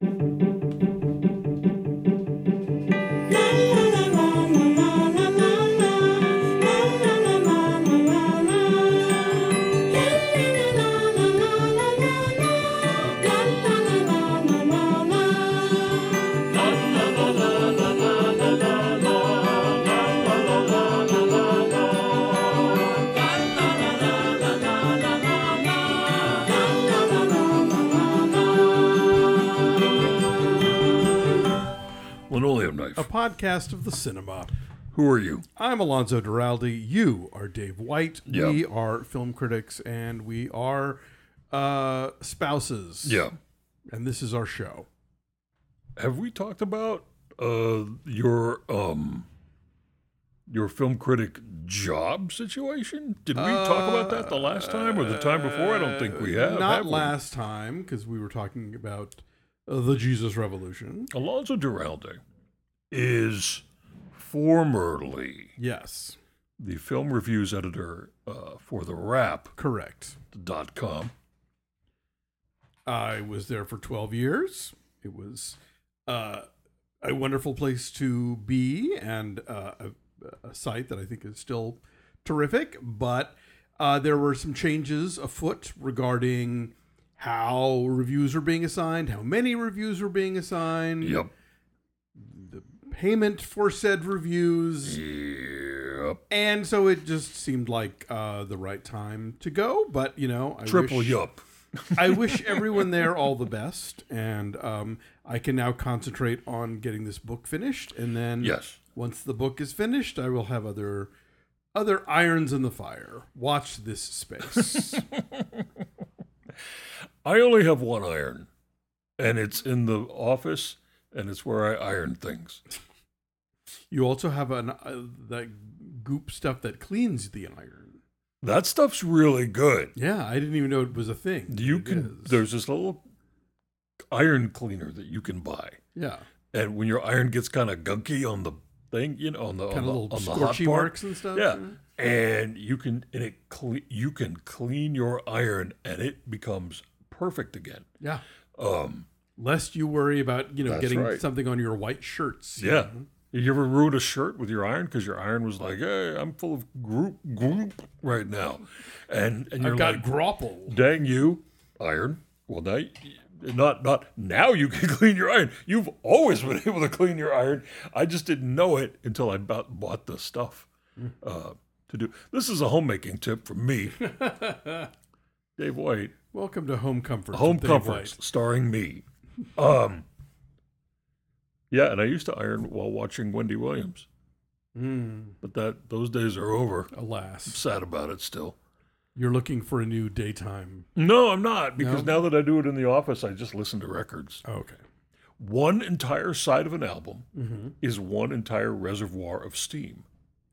Linoleum podcast of the cinema. Who are you? I'm Alonso Duralde. You are Dave White. Yeah. We are film critics and we are uh, spouses. Yeah. And this is our show. Have we talked about uh, your um your film critic job situation? Did we talk about that the last time or the time before? I don't think we have. Not have we? last time because we were talking about uh, the Jesus Revolution. Alonso Duralde is formerly Yes, the film reviews editor uh, for the Wrap correct. dot com. I was there for 12 years. It was uh, a wonderful place to be and uh, a, a site that I think is still terrific. But uh, there were some changes afoot regarding how reviews were being assigned, how many reviews were being assigned, Yep. Payment for said reviews. Yep. And so it just seemed like uh, the right time to go. But, you know, I Triple wish, yup. I wish everyone there all the best, and um, I can now concentrate on getting this book finished. And then, Yes. once the book is finished, I will have other other irons in the fire. Watch this space. I only have one iron, and it's in the office, and it's where I iron things. You also have an uh, that goop stuff that cleans the iron. That stuff's really good. Yeah, I didn't even know it was a thing. You can. is. There's this little iron cleaner that you can buy, yeah, and when your iron gets kind of gunky on the thing, you know, on the kind on of the, little on the hot scorchy part, marks and stuff. yeah, and you can and it cle- you can clean your iron, and it becomes perfect again. yeah. Um, Lest you worry about you know getting right. something on your white shirts. you yeah. know? You ever ruined a shirt with your iron because your iron was like, "Hey, I'm full of group group right now," and and you're I've got like, grapple. Dang you, iron. Well, now, not not now you can clean your iron. You've always been able to clean your iron. I just didn't know it until I bought, bought the stuff uh, to do. This is a homemaking tip from me, Dave White. Welcome to Home Comforts. Home Comforts, starring me. Um, yeah, and I used to iron while watching Wendy Williams, Mm, but that those days are over. Alas. I'm sad about it still. you're looking for a new daytime. No, I'm not because No? now that I do it in the office, I just listen to records. Okay. one entire side of an album Mm-hmm. is one entire reservoir of steam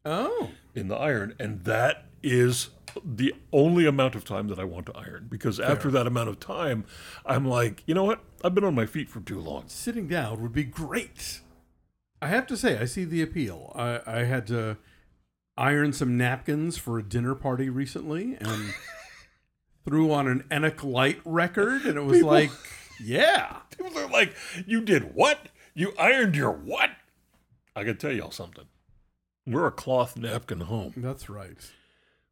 Oh, in the iron and that is the only amount of time that I want to iron because after that amount of time I'm like, you know what? I've been on my feet for too long. sitting down would be great. I have to say, I see the appeal. I, I had to iron some napkins for a dinner party recently and threw on an Enoch Light record, and it was People- like, yeah. People are like, "You did what? You ironed your what?" I can tell y'all something. We're a cloth napkin home. That's right.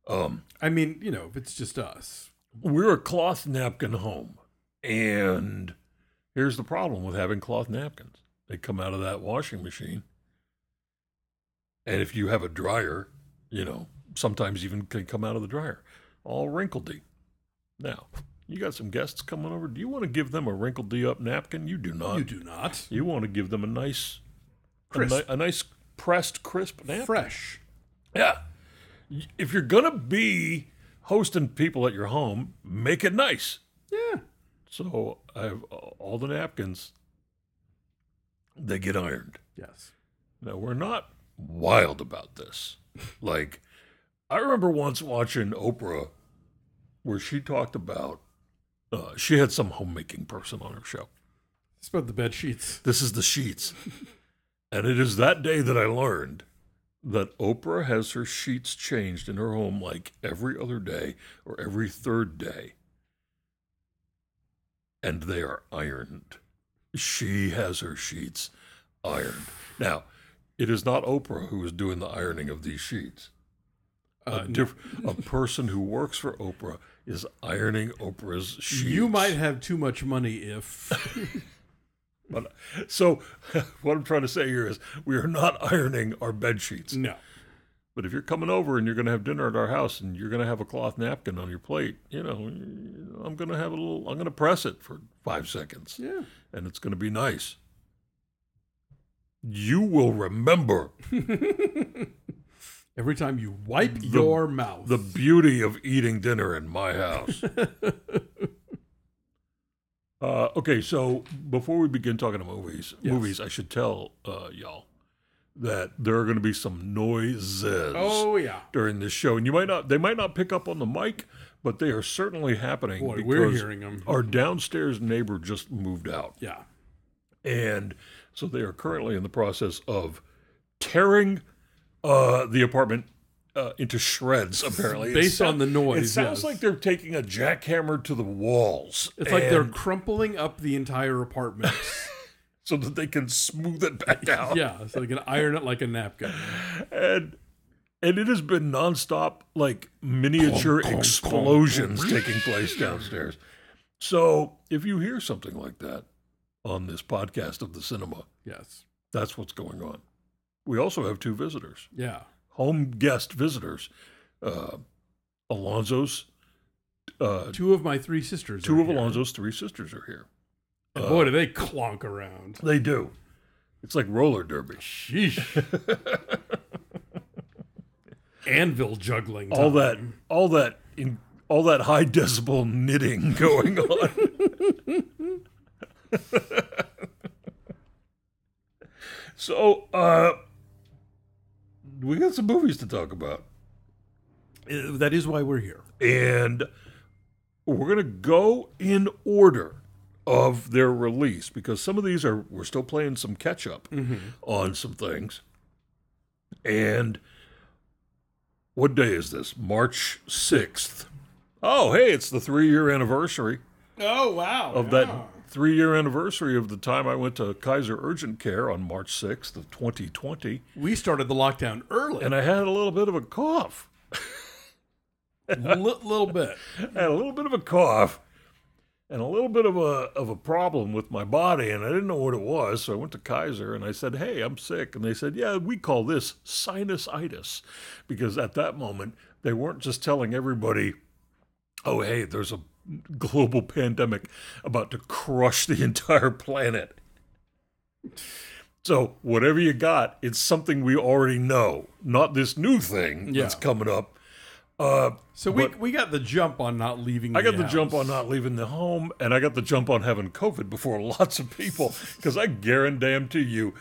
Um, I mean, you know, if it's just us. we're a cloth napkin home. And here's the problem with having cloth napkins they come out of that washing machine. And if you have a dryer, you know, sometimes even can come out of the dryer, all wrinkledy. Now, you got some guests coming over. Do you want to give them a wrinkledy up napkin? You do not. You do not. You want to give them a nice, a, Crisp. ni- a nice pressed, crisp napkin. Fresh. Yeah. If you're going to be hosting people at your home, make it nice. Yeah. So I have all the napkins. They get ironed. Yes. Now we're not wild about this. Like I remember once watching Oprah, where she talked about uh, she had some homemaking person on her show. It's about the bed sheets. This is the sheets, and it is that day that I learned that Oprah has her sheets changed in her home like every other day or every third day, and they are ironed. she has her sheets ironed. Now, it is not Oprah who is doing the ironing of these sheets. Uh, a, diff- a person who works for Oprah is ironing Oprah's sheets. you might have too much money if But, so, what I'm trying to say here is we are not ironing our bed sheets. no. But if you're coming over and you're going to have dinner at our house and you're going to have a cloth napkin on your plate, you know, I'm going to have a little, I'm going to press it for five seconds Yeah. and it's going to be nice. You will remember Every time you wipe your mouth. the beauty of eating dinner in my house. uh, okay, so before we begin talking to movies, Yes. movies, I should tell uh, y'all that there are going to be some noises oh yeah. during this show, and you might not, they might not pick up on the mic, but they are certainly happening Boy, because we're hearing them. our downstairs neighbor just moved out, Yeah. and so they are currently in the process of tearing uh, the apartment uh, into shreds. Apparently, Based sou- on the noise, It sounds yes. like they're taking a jackhammer to the walls. It's like they're crumpling up the entire apartment. so that they can smooth it back down. yeah, so they can iron it like a napkin. and and it has been nonstop, like miniature explosions taking place downstairs. So if you hear something like that on this podcast of the cinema, Yes. that's what's going on. We also have two visitors, Yeah. Home guest visitors, uh, Alonso's. Uh, Two of my three sisters. two of here. Alonso's three sisters are here. And boy, do they clonk around. They do. It's like roller derby. Sheesh. Anvil juggling. all that all that in all that high decibel knitting going on so uh we got some movies to talk about. Uh, That is why we're here. and we're going to go in order of their release because some of these are we're still playing some catch up on some things. And what day is this? March 6th oh hey it's the three year anniversary Oh wow! of that three year anniversary of the time i went to kaiser urgent care on march 6th of 2020 We started the lockdown early, and i had a little bit of a cough a little bit. I had a little bit of a cough and a little bit of a of a problem with my body, and I didn't know what it was. So I went to Kaiser and I said, "Hey, I'm sick," and they said, "Yeah, we call this sinusitis," because at that moment they weren't just telling everybody, "Oh, hey, there's a global pandemic about to crush the entire planet." So whatever you got, it's something we already know, not this new thing that's coming up. Uh, So we we got the jump on not leaving. I got the house. jump on not leaving the home, and I got the jump on having COVID before lots of people. Because I guarantee you,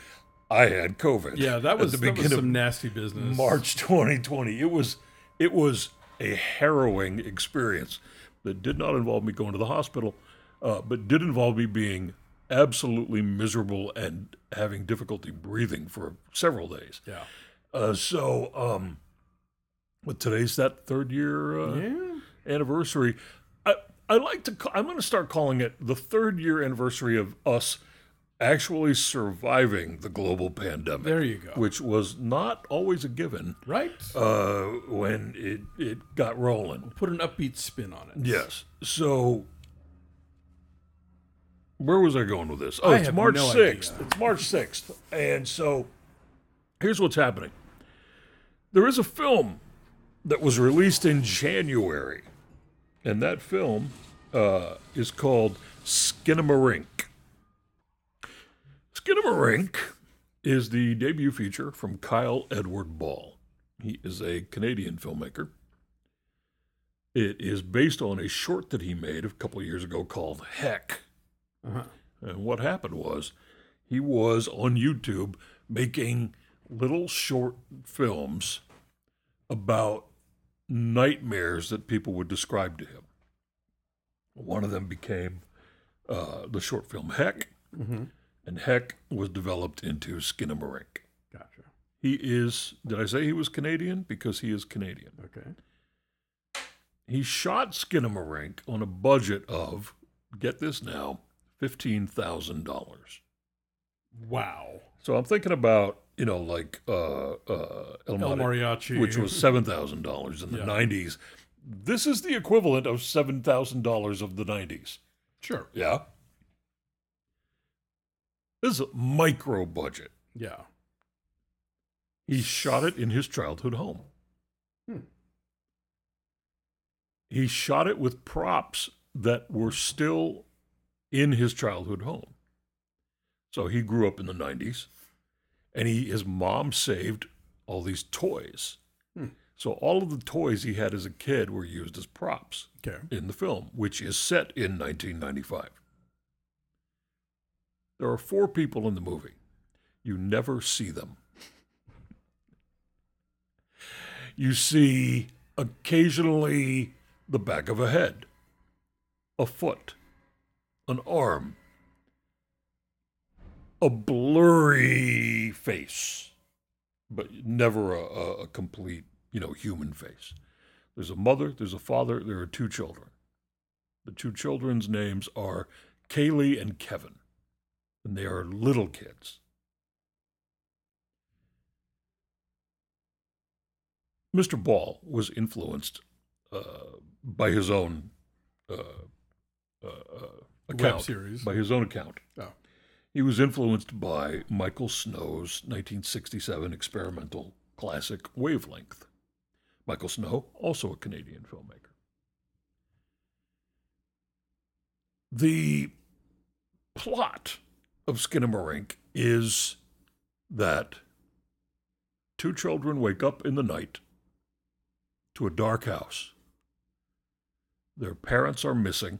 I had COVID. Yeah, that was, the that was beginning some nasty business. March 2020. It was it was a harrowing experience that did not involve me going to the hospital, uh, but did involve me being absolutely miserable and having difficulty breathing for several days. Yeah. Uh, so, um, but today's that third year. Uh, Yeah. anniversary. I, I like to. Call, I'm going to start calling it the third year anniversary of us actually surviving the global pandemic, There you go. which was not always a given Right. uh, when it it got rolling. Put an upbeat spin on it. Yes. So. Where was I going with this? Oh, I it's March no 6th. idea. It's March 6th. And so here's what's happening. There is a film that was released in January, and that film uh, is called Skinamarink. Skinamarink is the debut feature from Kyle Edward Ball. He is a Canadian filmmaker. It is based on a short that he made a couple of years ago called Heck. Uh-huh. And what happened was he was on YouTube making little short films about nightmares that people would describe to him. One of them became uh, the short film Heck, Mm-hmm. And Heck was developed into Skinamarink. Gotcha. He is, did I say he was Canadian? Because he is Canadian. Okay. He shot Skinamarink on a budget of, get this now, $15,000. Wow. So I'm thinking about, you know, like uh, uh, El, El Mariachi. which was $7,000 in the Yeah. 90s. This is the equivalent of $7,000 of the 90s. Sure. Yeah. This is a micro budget. Yeah. He shot it in his childhood home. Hmm. He shot it with props that were still in his childhood home. So he grew up in the 90s and he his mom saved all these toys. Hmm. So all of the toys he had as a kid were used as props Okay. in the film, which is set in 1995. There are four people in the movie. You never see them. You see occasionally the back of a head, a foot, an arm, a blurry face, but never a, a, complete, you know, human face. There's a mother, there's a father, there are two children. The two children's names are Kaylee and Kevin, and they are little kids. Mr. Ball was influenced uh, by his own uh, uh, uh, Web account, series. by his own account. Oh. He was influenced by Michael Snow's 1967 experimental classic Wavelength. Michael Snow, also a Canadian filmmaker. The plot of Skinamarink is that two children wake up in the night to a dark house. Their parents are missing.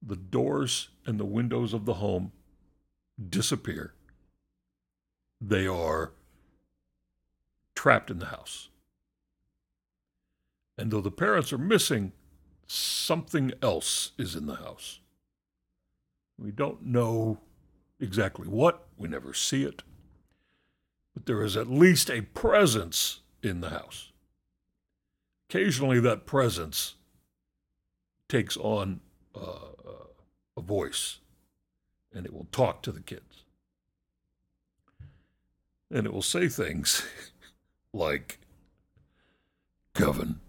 The doors and the windows of the home disappear. They are trapped in the house. And though the parents are missing, something else is in the house. We don't know exactly what, we never see it, but there is at least a presence in the house. Occasionally, that presence takes on uh, a voice and it will talk to the kids. And it will say things like, Kevin,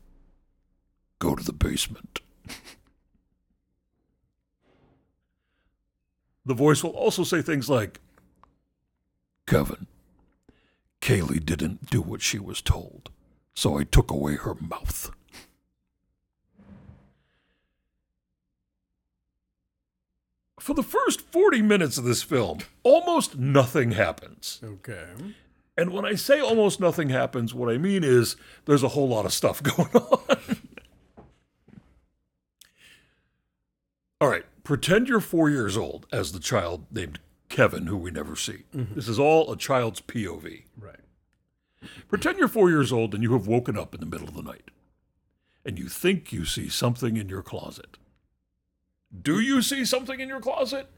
go to the basement. the voice will also say things like, Kevin, Kaylee didn't do what she was told, so I took away her mouth. For the first 40 minutes of this film, almost nothing happens. Okay. And when I say almost nothing happens, what I mean is there's a whole lot of stuff going on. All right, pretend you're four years old as the child named Kevin, who we never see. This is all a child's POV. Right. Pretend you're four years old and you have woken up in the middle of the night and you think you see something in your closet. Do you see something in your closet?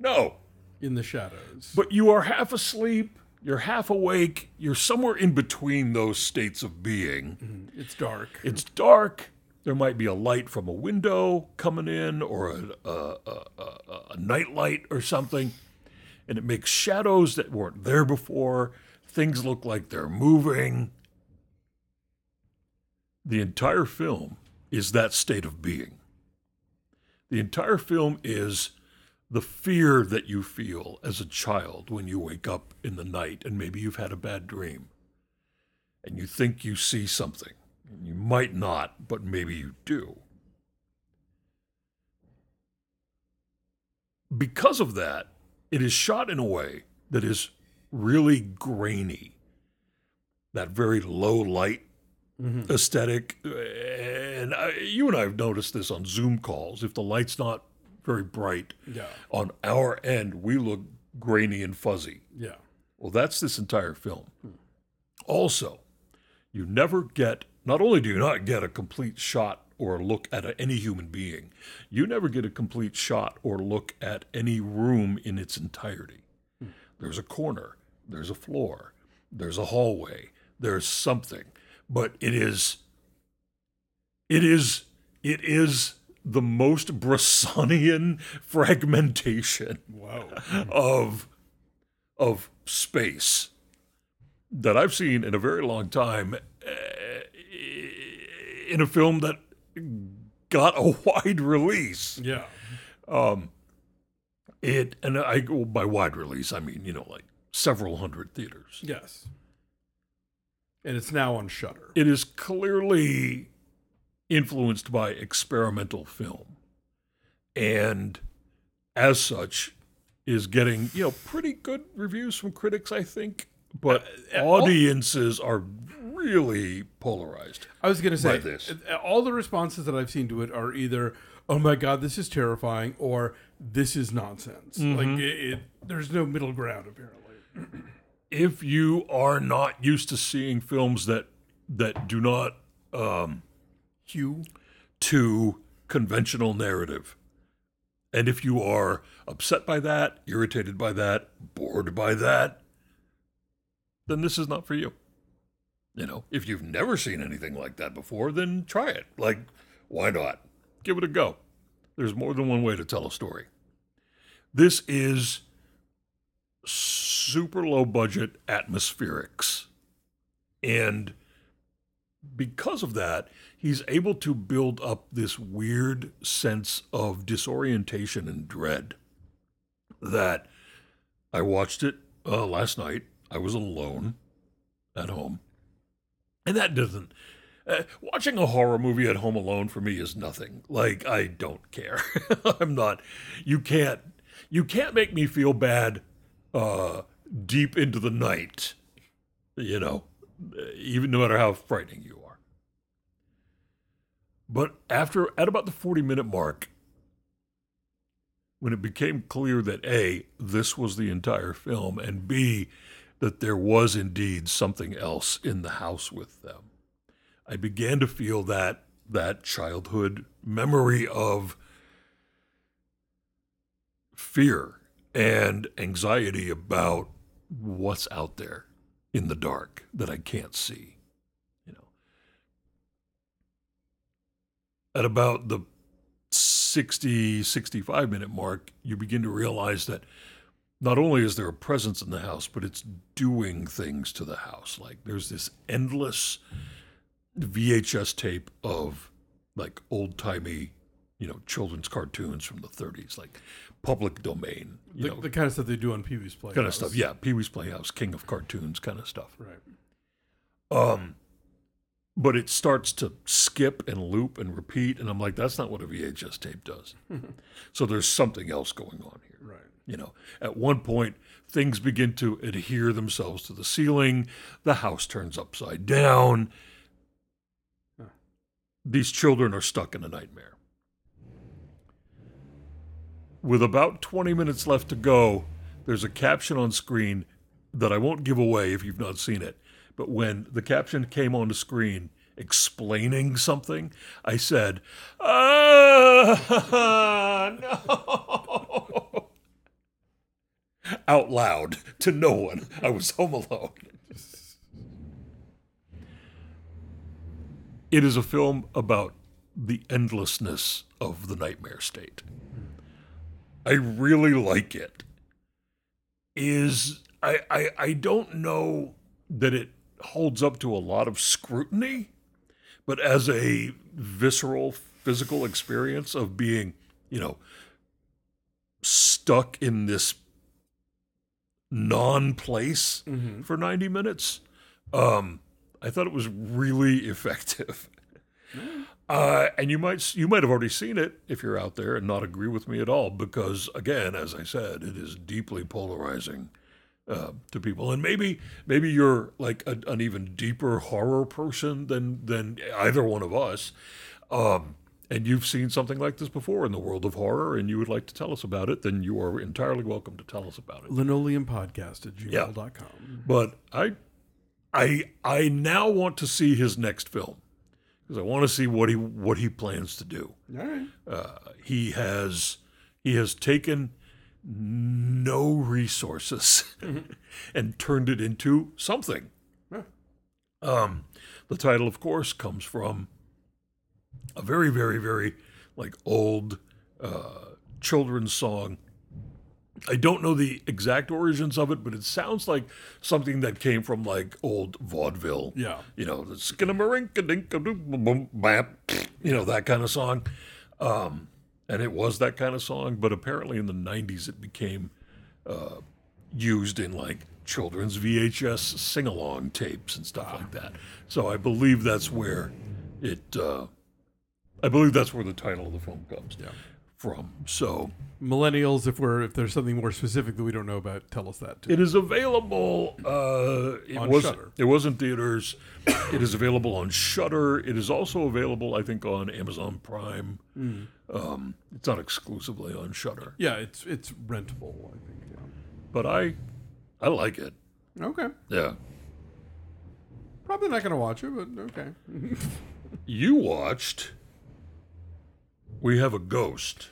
No. In the shadows. But you are half asleep, you're half awake, you're somewhere in between those states of being. Mhm. It's dark. It's dark. There might be a light from a window coming in or a, a, a, a, a night light or something. And it makes shadows that weren't there before. Things look like they're moving. The entire film is that state of being. The entire film is the fear that you feel as a child when you wake up in the night and maybe you've had a bad dream and you think you see something. You might not, but maybe you do. Because of that, it is shot in a way that is really grainy. That very low light Mhm. aesthetic. And I, you and I have noticed this on Zoom calls. If the light's not very bright Yeah. on our end, we look grainy and fuzzy. Yeah. Well, that's this entire film. Also, you never get, not only do you not get a complete shot or look at a, any human being, you never get a complete shot or look at any room in its entirety. There's a corner, there's a floor, there's a hallway, there's something, but it is, it is, it is the most Bressonian fragmentation Wow. of of space that I've seen in a very long time in a film that got a wide release. Yeah. Um, It and I go by wide release, I mean you know like several hundred theaters. Yes. And it's now on Shudder. It is clearly influenced by experimental film, and as such, is getting you know pretty good reviews from critics, I think. But audiences are really polarized. I was going to say, this. uh, all the responses that I've seen to it are either, "Oh my god, this is terrifying," or "This is nonsense." Like it, it, there's no middle ground apparently. if you are not used to seeing films that that do not um, hew, to conventional narrative, and if you are upset by that, irritated by that, bored by that, then this is not for you. You know, if you've never seen anything like that before, then try it. Like, why not? Give it a go. There's more than one way to tell a story. This is super low budget atmospherics. And because of that, he's able to build up this weird sense of disorientation and dread that I watched it uh, last night. I was alone at home. And that doesn't. Uh, watching a horror movie at home alone for me is nothing. Like I don't care. I'm not. You can't. You can't make me feel bad uh, deep into the night. You know, even no matter how frightening you are. But after at about the 40 minute mark, when it became clear that A, this was the entire film, and B, that there was indeed something else in the house with them, I began to feel that that childhood memory of fear and anxiety about what's out there in the dark that I can't see. You know. At about the 60, 65 minute mark, you begin to realize that not only is there a presence in the house, but it's doing things to the house. Like there's this endless VHS tape of like old timey, you know, children's cartoons from the 30s, like public domain, you the, know, the kind of stuff they do on Pee Wee's Playhouse. kind of stuff. Yeah, Pee Wee's Playhouse, King of Cartoons, kind of stuff. Right. Um, but it starts to skip and loop and repeat, and I'm like, that's not what a VHS tape does. so there's something else going on here. Right. You know, at one point, things begin to adhere themselves to the ceiling. The house turns upside down. These children are stuck in a nightmare. With about 20 minutes left to go, there's a caption on screen that I won't give away if you've not seen it. But when the caption came on the screen explaining something, I said, ah, no. Out loud to no one. I was home alone. It is a film about the endlessness of the nightmare state. I really like it. Is I, I I don't know that it holds up to a lot of scrutiny, but as a visceral physical experience of being, you know, stuck in this non-place for 90 minutes, um, I thought it was really effective. Uh, and you might you might have already seen it if you're out there and not agree with me at all, because again, as I said, it is deeply polarizing uh, to people. And maybe maybe you're like a, an even deeper horror person than than either one of us, um, and you've seen something like this before in the world of horror, and you would like to tell us about it. Then you are entirely welcome to tell us about it. Linoleum podcast at gmail.com. But I, I, I now want to see his next film because I want to see what he what he plans to do. All right. Uh, he has he has taken no resources and turned it into something. Yeah. Um, the title, of course, comes from a very, very, very like old uh, children's song. I don't know the exact origins of it, but it sounds like something that came from like old vaudeville. Yeah. You know, the skinnamarink dink boom bap, you know, that kind of song. Um, and it was that kind of song, but apparently in the 90s it became uh, used in like children's VHS sing along tapes and stuff like that. So I believe that's where it, uh, I believe that's where the title of the film comes from. So Millennials, if we're if there's something more specific that we don't know about, tell us that too. it is available. Uh, it On was Shudder. it was in theaters. it is available on Shudder. It is also available, I think, on Amazon Prime. Hmm. Um, it's not exclusively on Shudder, Yeah, it's it's rentable. I think. Yeah. but I I like it. Okay. Yeah. Probably not gonna watch it, but okay. You watched. We have a ghost.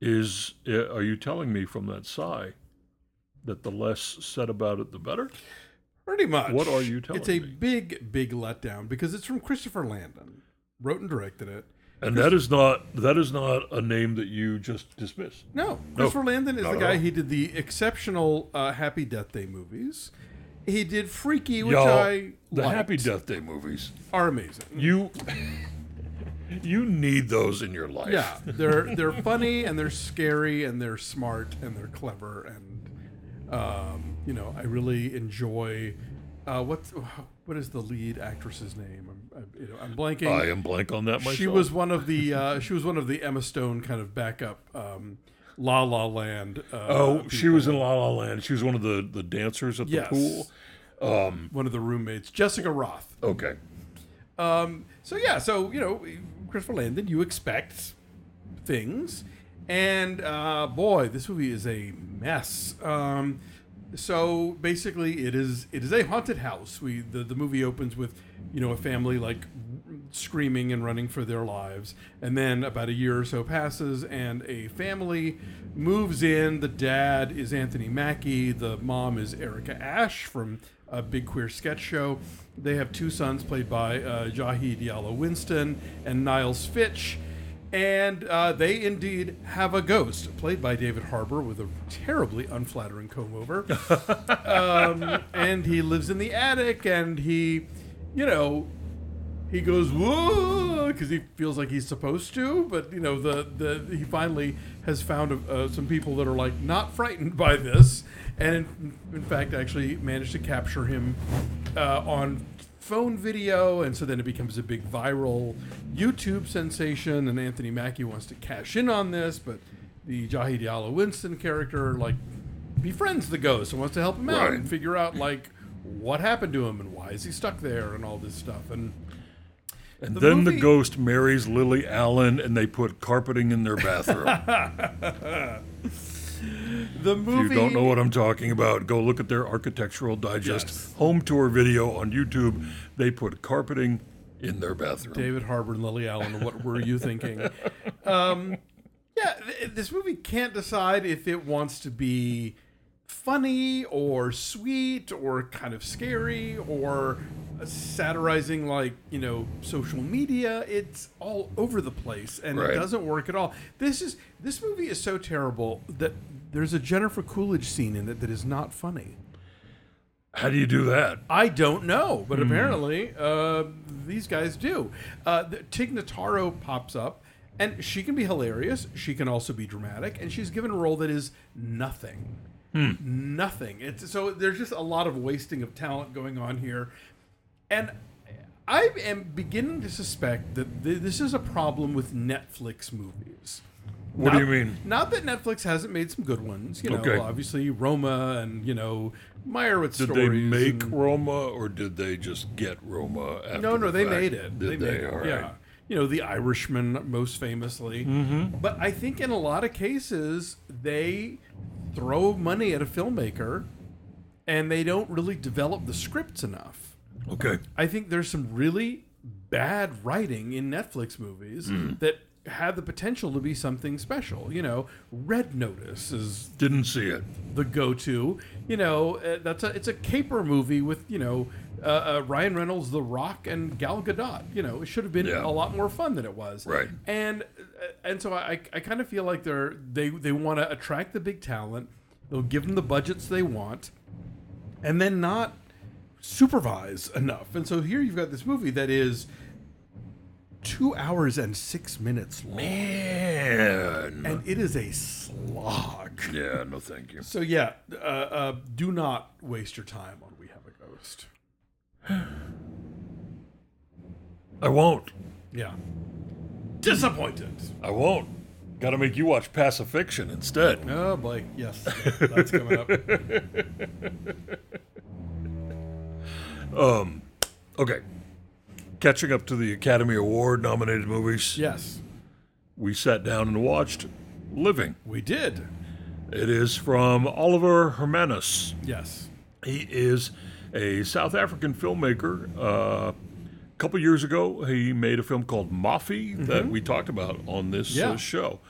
Is uh, are you telling me from that sigh that the less said about it, the better? Pretty much. What are you telling It's a me? big, big letdown because it's from Christopher Landon. Wrote and directed it. And that is not that is not a name that you just dismissed. No, Christopher Landon is the guy. He did the exceptional uh, Happy Death Day movies. He did Freaky, which Y'all, I the liked. Happy Death Day movies. are amazing. You you need those in your life. Yeah, they're they're funny and they're scary and they're smart and they're clever and um, you know I really enjoy. Uh, what's what is the lead actress's name? I'm, I, you know, I'm blanking. I am blank on that myself. she was one of the uh, she was one of the Emma Stone kind of backup um, La La Land. Uh, Oh, she was in La La Land. She was one of the the dancers at the Yes. pool. one of the roommates, Jessica Rothe. Okay. Um, so yeah, so you know, Christopher Landon, you expect things, and uh, boy, this movie is a mess. Um, so basically, it is it is a haunted house. We the the movie opens with you know a family like screaming and running for their lives, and then about a year or so passes, and a family moves in. The dad is Anthony Mackie. The mom is Erica Ash from a big queer sketch show. They have two sons played by uh, Jahi Diallo Winston and Niles Fitch. And uh, they indeed have a ghost, played by David Harbour, with a terribly unflattering comb over. um, and he lives in the attic, and he, you know, he goes whoa because he feels like he's supposed to but you know the the he finally has found uh, some people that are like not frightened by this and in, in fact actually managed to capture him uh, on phone video and so then it becomes a big viral youtube sensation and anthony mackie wants to cash in on this but the jahi diallo winston character like befriends the ghost and wants to help him out Right. and figure out like what happened to him and why is he stuck there and all this stuff and And The then the ghost marries Lily Allen, and they put carpeting in their bathroom. The movie. if you don't know what I'm talking about, go look at their Architectural Digest Yes. home tour video on YouTube. They put carpeting in their bathroom. David Harbour and Lily Allen. What were you thinking? Um, yeah, th- this movie can't decide if it wants to be funny or sweet or kind of scary or satirizing like you know social media it's all over the place and Right. it doesn't work at all this is this movie is so terrible that there's a jennifer coolidge scene in it that is not funny How do you do that? I don't know, but apparently uh, these guys do. Uh, Tig Notaro pops up, and she can be hilarious. She can also be dramatic, and she's given a role that is nothing. Hmm. Nothing. It's so there's just a lot of wasting of talent going on here, and I am beginning to suspect that th- this is a problem with Netflix movies. What do you mean? Not that Netflix hasn't made some good ones. You know, Okay. obviously Roma and you know Meyerowitz Did stories. they make and- Roma, or did they just get Roma? After no, no, the they fact? made it. Did they, they? made it. All right. Yeah. You know, The Irishman, most famously. Mm-hmm. But I think in a lot of cases, they throw money at a filmmaker and they don't really develop the scripts enough. Okay. I think there's some really bad writing in Netflix movies Hmm. that have the potential to be something special. You know, Red Notice is Didn't see it. the go-to. You know, uh, that's a it's a caper movie with you know uh, uh, Ryan Reynolds, The Rock, and Gal Gadot. You know, it should have been Yeah. a lot more fun than it was. Right. And uh, and so I I kind of feel like they're they they want to attract the big talent. They'll give them the budgets they want, and then not supervise enough. And so here you've got this movie that is two hours and six minutes long, Man. and it is a slog. yeah, no thank you. So yeah, uh, uh, do not waste your time on We Have a Ghost. I won't. Yeah. Disappointed. I won't. Got to make you watch Pacifiction instead. Oh boy, yes, that's coming up. Um okay. Catching up to the Academy Award nominated movies, Yes, we sat down and watched Living. we did. It is from Oliver Hermanus. Yes. He is a South African filmmaker. Uh, a couple years ago, he made a film called Moffie that we talked about on this Mm-hmm. Yeah. uh, show.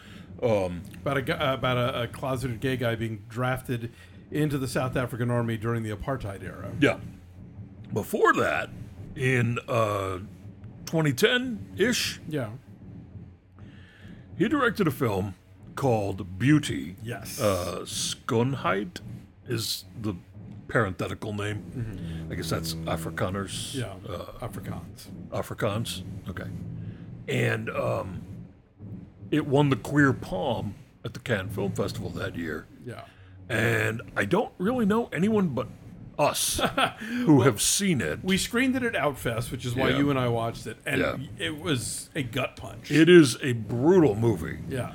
Um, About a gu- uh, about a, a closeted gay guy being drafted into the South African army during the apartheid era. yeah. Before that, in uh, 2010 ish, Yeah. he directed a film called Beauty. Yes. Uh, Schoonheid is the parenthetical name. I guess that's Afrikaners. yeah. Afrikaans. Afrikaans. Okay. And um, it won the Queer Palm at the Cannes Film Festival that year. Yeah. And I don't really know anyone but us who have seen it. We screened it at Outfest, which is why Yeah. you and I watched it, and Yeah. it was a gut punch. It is a brutal movie. yeah.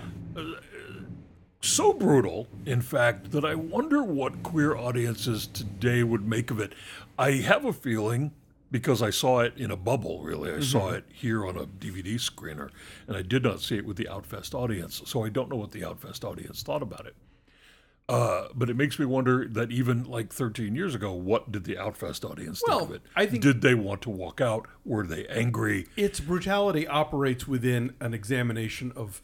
So brutal, in fact, that I wonder what queer audiences today would make of it. I have a feeling because I saw it in a bubble, really. I saw it here on a DVD screener, and I did not see it with the Outfest audience. So I don't know what the Outfest audience thought about it. Uh, but it makes me wonder that even like 13 years ago, what did the Outfest audience Well, think of it? I think- did they want to walk out? Were they angry? its brutality operates within an examination of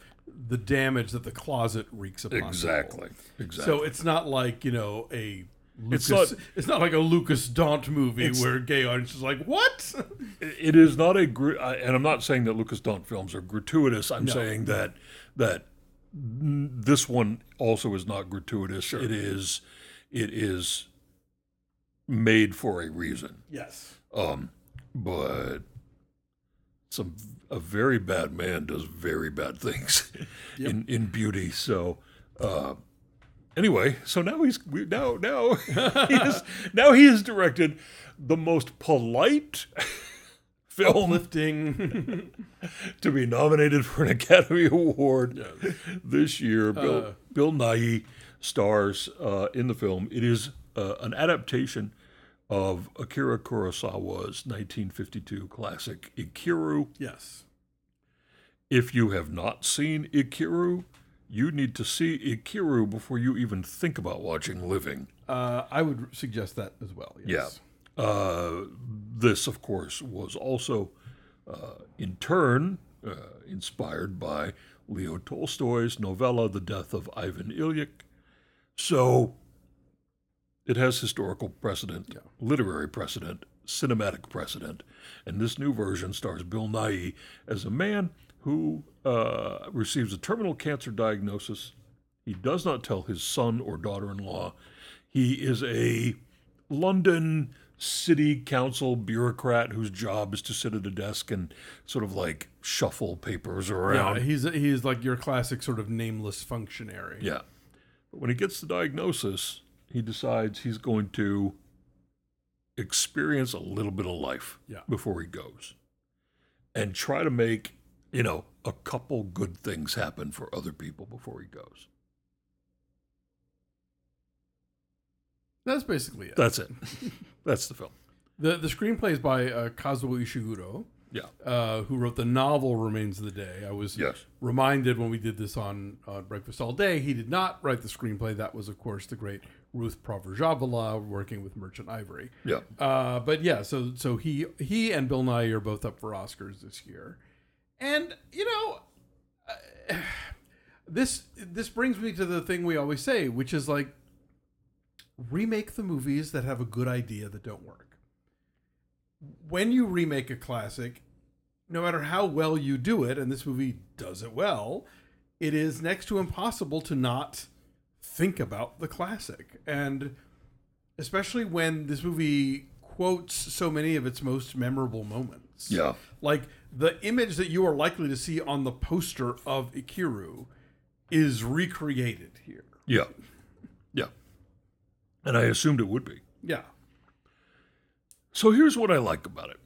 the damage that the closet wreaks upon people. Exactly. Exactly. So it's not like you know a It's not- it's not like a Lukas Dhont movie where gay audience is like, what? it is not a gr- and I'm not saying that Lukas Dhont films are gratuitous. I'm saying that that this one also is not gratuitous. It is it is made for a reason. yes. Um, but some a very bad man does very bad things in in beauty. So. Uh, Anyway, so now he's now now he is, now he has directed the most polite film Lifting. to be nominated for an Academy Award this year. Bill, Bill Nighy stars uh, in the film. It is uh, an adaptation of Akira Kurosawa's 1952 classic Ikiru. yes. If you have not seen Ikiru, you need to see Ikiru before you even think about watching Living. Uh, I would suggest that as well. Yes. Uh, this, of course, was also uh, in turn uh, inspired by Leo Tolstoy's novella, The Death of Ivan Ilyich. So it has historical precedent, literary precedent, cinematic precedent. And this new version stars Bill Nighy as a man who uh, receives a terminal cancer diagnosis. He does not tell his son or daughter in law. He is a London city council bureaucrat whose job is to sit at a desk and sort of like shuffle papers around. Yeah, he's he's like your classic sort of nameless functionary. Yeah. But when he gets the diagnosis, he decides he's going to experience a little bit of life Yeah. before he goes and try to make, you know, a couple good things happen for other people before he goes. That's basically it. That's it. That's the film. The the screenplay is by uh, Kazuo Ishiguro, Yeah. uh, who wrote the novel Remains of the Day. I was Yes. reminded when we did this on, on Breakfast All Day, he did not write the screenplay. That was, of course, the great Ruth Prawer Jhabvala working with Merchant Ivory. Yeah. Uh, but yeah, so so he he and Bill Nighy are both up for Oscars this year, and you know, uh, this this brings me to the thing we always say, which is like remake the movies that have a good idea that don't work. when you remake a classic, no matter how well you do it, and this movie does it well, it is next to impossible to not think about the classic. And especially when this movie quotes so many of its most memorable moments. Yeah. Like the image that you are likely to see on the poster of Ikiru is recreated here. Yeah. Yeah. And I assumed it would be. Yeah. So here's what I like about it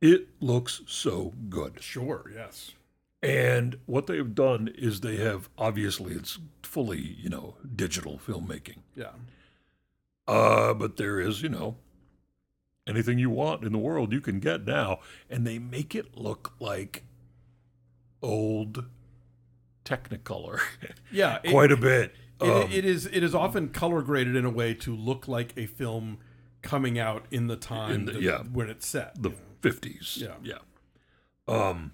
it looks so good. Sure, yes. And what they've done is they have obviously it's fully, you know, digital filmmaking. Yeah. Uh, but there is, you know, anything you want in the world you can get now. And they make it look like old Technicolor Yeah. it- quite a bit. It, Um, it is it is often color graded in a way to look like a film coming out in the time In the- that- yeah. when it's set. the 50s. Yeah. Yeah. Um,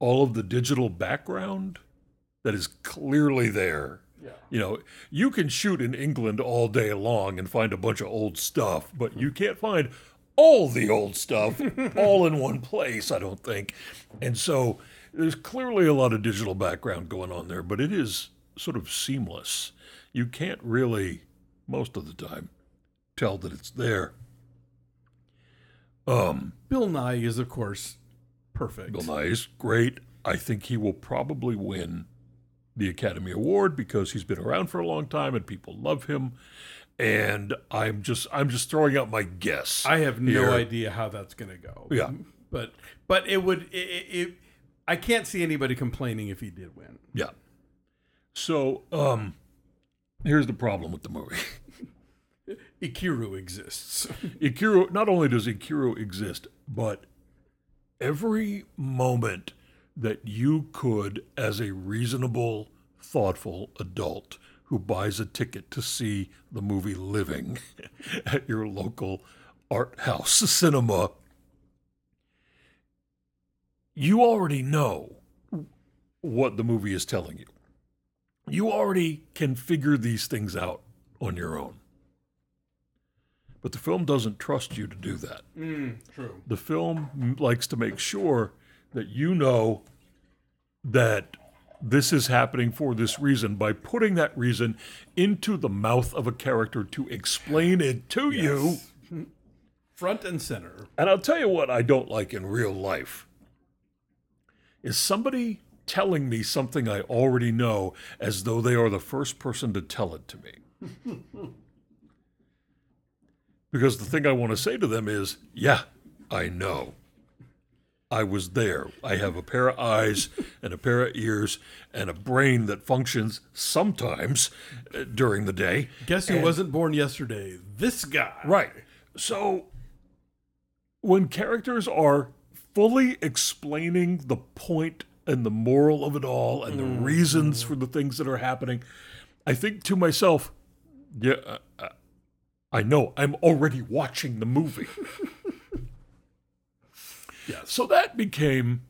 all of the digital background that is clearly there. Yeah. You know, you can shoot in England all day long and find a bunch of old stuff, but you can't find all the old stuff all in one place, I don't think. And so there's clearly a lot of digital background going on there, but it is sort of seamless. You can't really, most of the time, tell that it's there. Um, Bill Nighy is of course perfect. Bill Nighy is great. I think he will probably win the Academy Award because he's been around for a long time and people love him. And I'm just I'm just throwing out my guess. I have no here. idea how that's going to go. Yeah. But but it would it, it, I can't see anybody complaining if he did win. Yeah. So um, here's the problem with the movie. Ikiru exists. Ikiru. Not only does Ikiru exist, but every moment that you could, as a reasonable, thoughtful adult who buys a ticket to see the movie Living at your local art house cinema, you already know what the movie is telling you. You already can figure these things out on your own. But the film doesn't trust you to do that mm, True. the film likes to make sure that you know that this is happening for this reason by putting that reason into the mouth of a character to explain it to you. Front and center. And I'll tell you what I don't like in real life is somebody telling me something I already know as though they are the first person to tell it to me. because the thing I want to say to them is, yeah, I know. I was there. I have a pair of eyes and a pair of ears and a brain that functions sometimes uh, during the day. Guess who wasn't born yesterday? This guy. Right. So when characters are fully explaining the point and the moral of it all and the reasons for the things that are happening, I think to myself, yeah, uh, uh, I know. I'm already watching the movie. Yes. So that became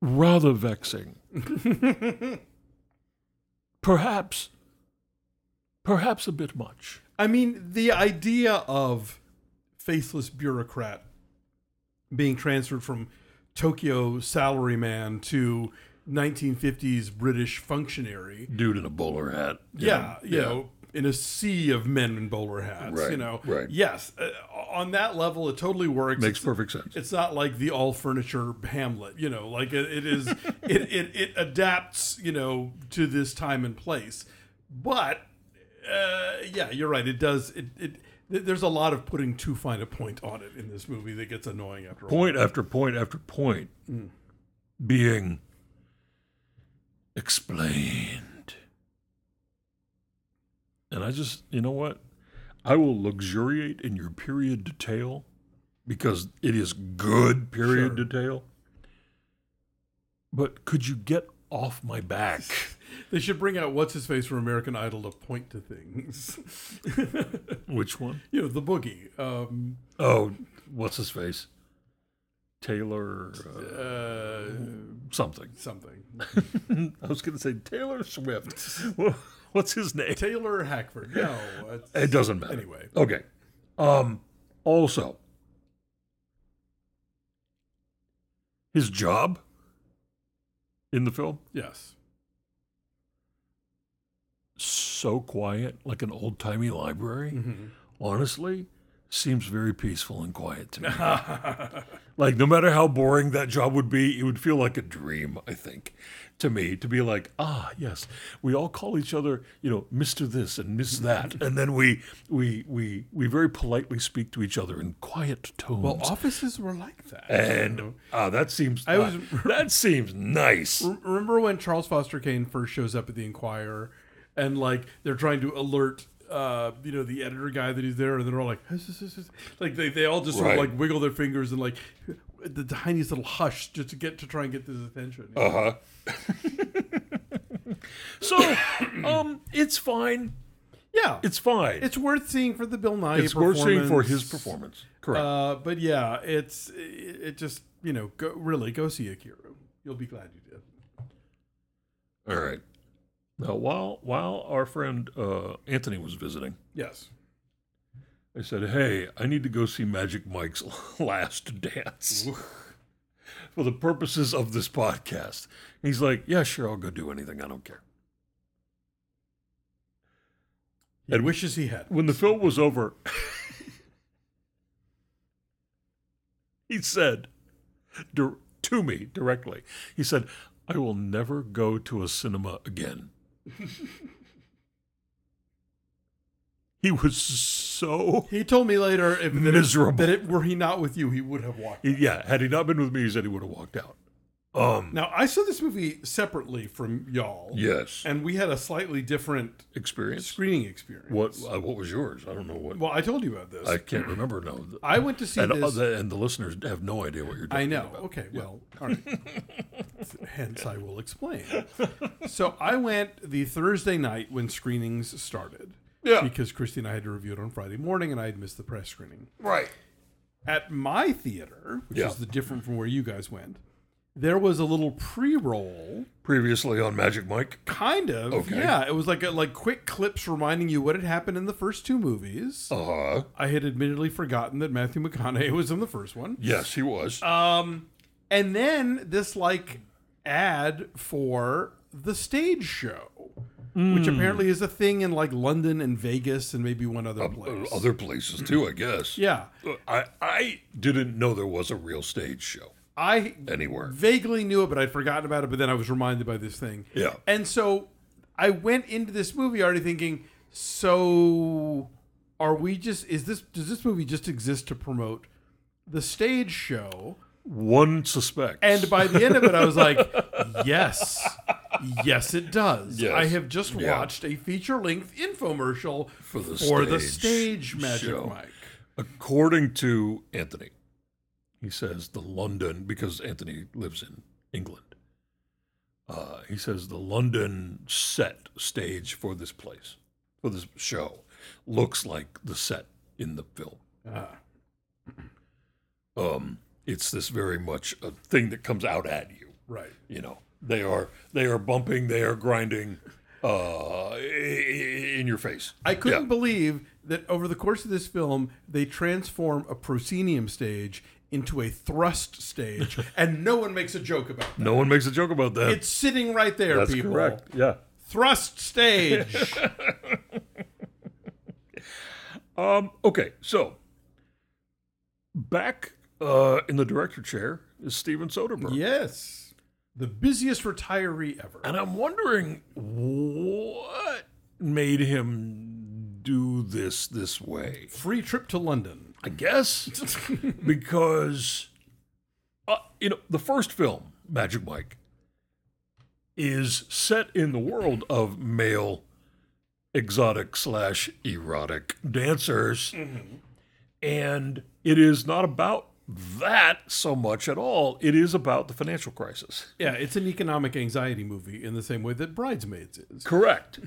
rather vexing. perhaps, perhaps a bit much. I mean, the idea of faithless bureaucrat being transferred from Tokyo salaryman to 1950s British functionary. Dude in a bowler hat. Yeah, know, you know, in a sea of men in bowler hats. You know, right. Yes, uh, on that level, it totally works. Makes It's- perfect sense. It's not like the all furniture Hamlet, you know, like it, it is, it, it, it adapts, you know, to this time and place. But, uh, yeah, you're right. It does, it, it, there's a lot of putting too fine a point on it in this movie that gets annoying after a while. Point after point after point being explained. And I just, you know what? I will luxuriate in your period detail because it is good period Sure. detail. But could you get off my back? They should bring out what's his face from American Idol to point to things. Which one? you know, the boogie. Um, Oh, what's his face? Taylor uh, uh, something. something. I was going to say Taylor Swift. What's his name? Taylor Hackford. No, It doesn't matter. Anyway, Okay. Um. Also, his job in the film yes. so quiet, like an old timey library. Mhm. Honestly, seems very peaceful and quiet to me. like no matter how boring that job would be, it would feel like a dream. I think to me to be like, ah, yes, we all call each other, you know, Mister this and Miss that, and then we we we we very politely speak to each other in quiet tones. well, offices were like that. and ah, that seems I was- that seems nice. Re- Remember when Charles Foster Kane first shows up at the Inquirer, and like they're trying to alert, uh, you know, the editor guy that he's there, and they're all like, like they, they all just sort of Right. like wiggle their fingers and like the tiniest little hush just to get to try and get his attention. Uh huh. so, um, it's fine. yeah, It's fine. it's worth seeing for the Bill Nighy. It's worth seeing for his performance. performance. Correct. Uh, but yeah, it's it, it just you know go really go see Ikiru. You'll be glad you did. All right. Now, while while our friend uh, Anthony was visiting, Yes. I said, "Hey, I need to go see Magic Mike's Last Dance for the purposes of this podcast." He's like, "Yeah, sure, I'll go do anything. I don't care." He wishes he had. When the film was over, he said to me directly, he said, "I will never go to a cinema again." he was so He told me later if that, Miserable. It, that it, were he not with you, he would have walked. yeah. Had he not been with me, he said he would have walked out. Um. Now I saw this movie separately from y'all, Yes. and we had a slightly different Experience. screening experience. What uh, What was yours? I don't know what. Well, I told you about this. I can't remember. No. I went to see And, uh, this. the, and the listeners have no idea what you're talking I know. about. Okay. Well, all right. Hence, I will explain. So I went the Thursday night when screenings started. Yeah. Because Christy and I had to review it on Friday morning, and I had missed the press screening. Right. At my theater, which Yeah. is the different from where you guys went, there was a little pre-roll Previously on Magic Mike. Kind of. Okay. Yeah, it was like a, like quick clips reminding you what had happened in the first two movies. Uh huh. I had admittedly forgotten that Matthew McConaughey was in the first one. Yes, he was. Um, and then this like ad for the stage show, which apparently is a thing in like London and Vegas and maybe one other place. Uh, Other places too, I guess. yeah, Uh, I I didn't know there was a real stage show I anywhere. vaguely knew it, but I'd forgotten about it. But then I was reminded by this thing. Yeah. And so I went into this movie already thinking, so are we just is this does this movie just exist to promote the stage show? One suspects. And by the end of it I was like, yes. Yes, it does. Yes. I have just Yeah. watched a feature-length infomercial For the for the stage stage Magic show. Mike. according to Anthony, he says the London because Anthony lives in England. Uh, he says the London set stage for this place, for this show, looks like the set in the film. Ah. Um, it's this very much a thing that comes out at you. right. You know, they are they are bumping, they are grinding, uh, in your face. I couldn't Yeah. believe that over the course of this film, they transform a proscenium stage into a thrust stage, and no one makes a joke about that. No one makes a joke about that. It's sitting right there, That's people. correct. Yeah. Thrust stage. Um, okay, so back uh, in the director chair is Steven Soderbergh. yes. The busiest retiree ever. And I'm wondering what made him do this this way. Free trip to London. I guess because uh, you know the first film, Magic Mike, is set in the world of male exotic slash erotic dancers, and it is not about that so much at all. It is about the financial crisis. Yeah, it's an economic anxiety movie in the same way that Bridesmaids is. Correct.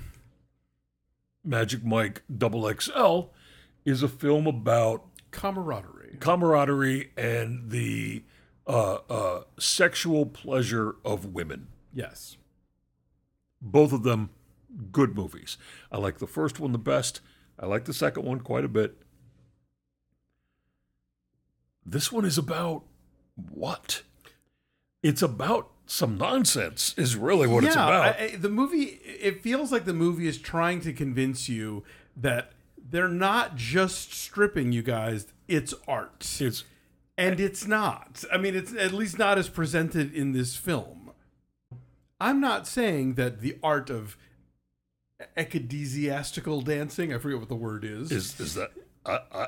Magic Mike Double XL is a film about Camaraderie. camaraderie and the uh, uh, sexual pleasure of women. Yes. Both of them good movies. I like the first one the best. I like the second one quite a bit. This one is about what? It's about some nonsense, is really what it's about. I- the movie, it feels like the movie is trying to convince you that they're not just stripping you guys, it's art. it's And it's not. I mean, it's at least not as presented in this film. I'm not saying that the art of ecclesiastical dancing, I forget what the word is. is is that I, I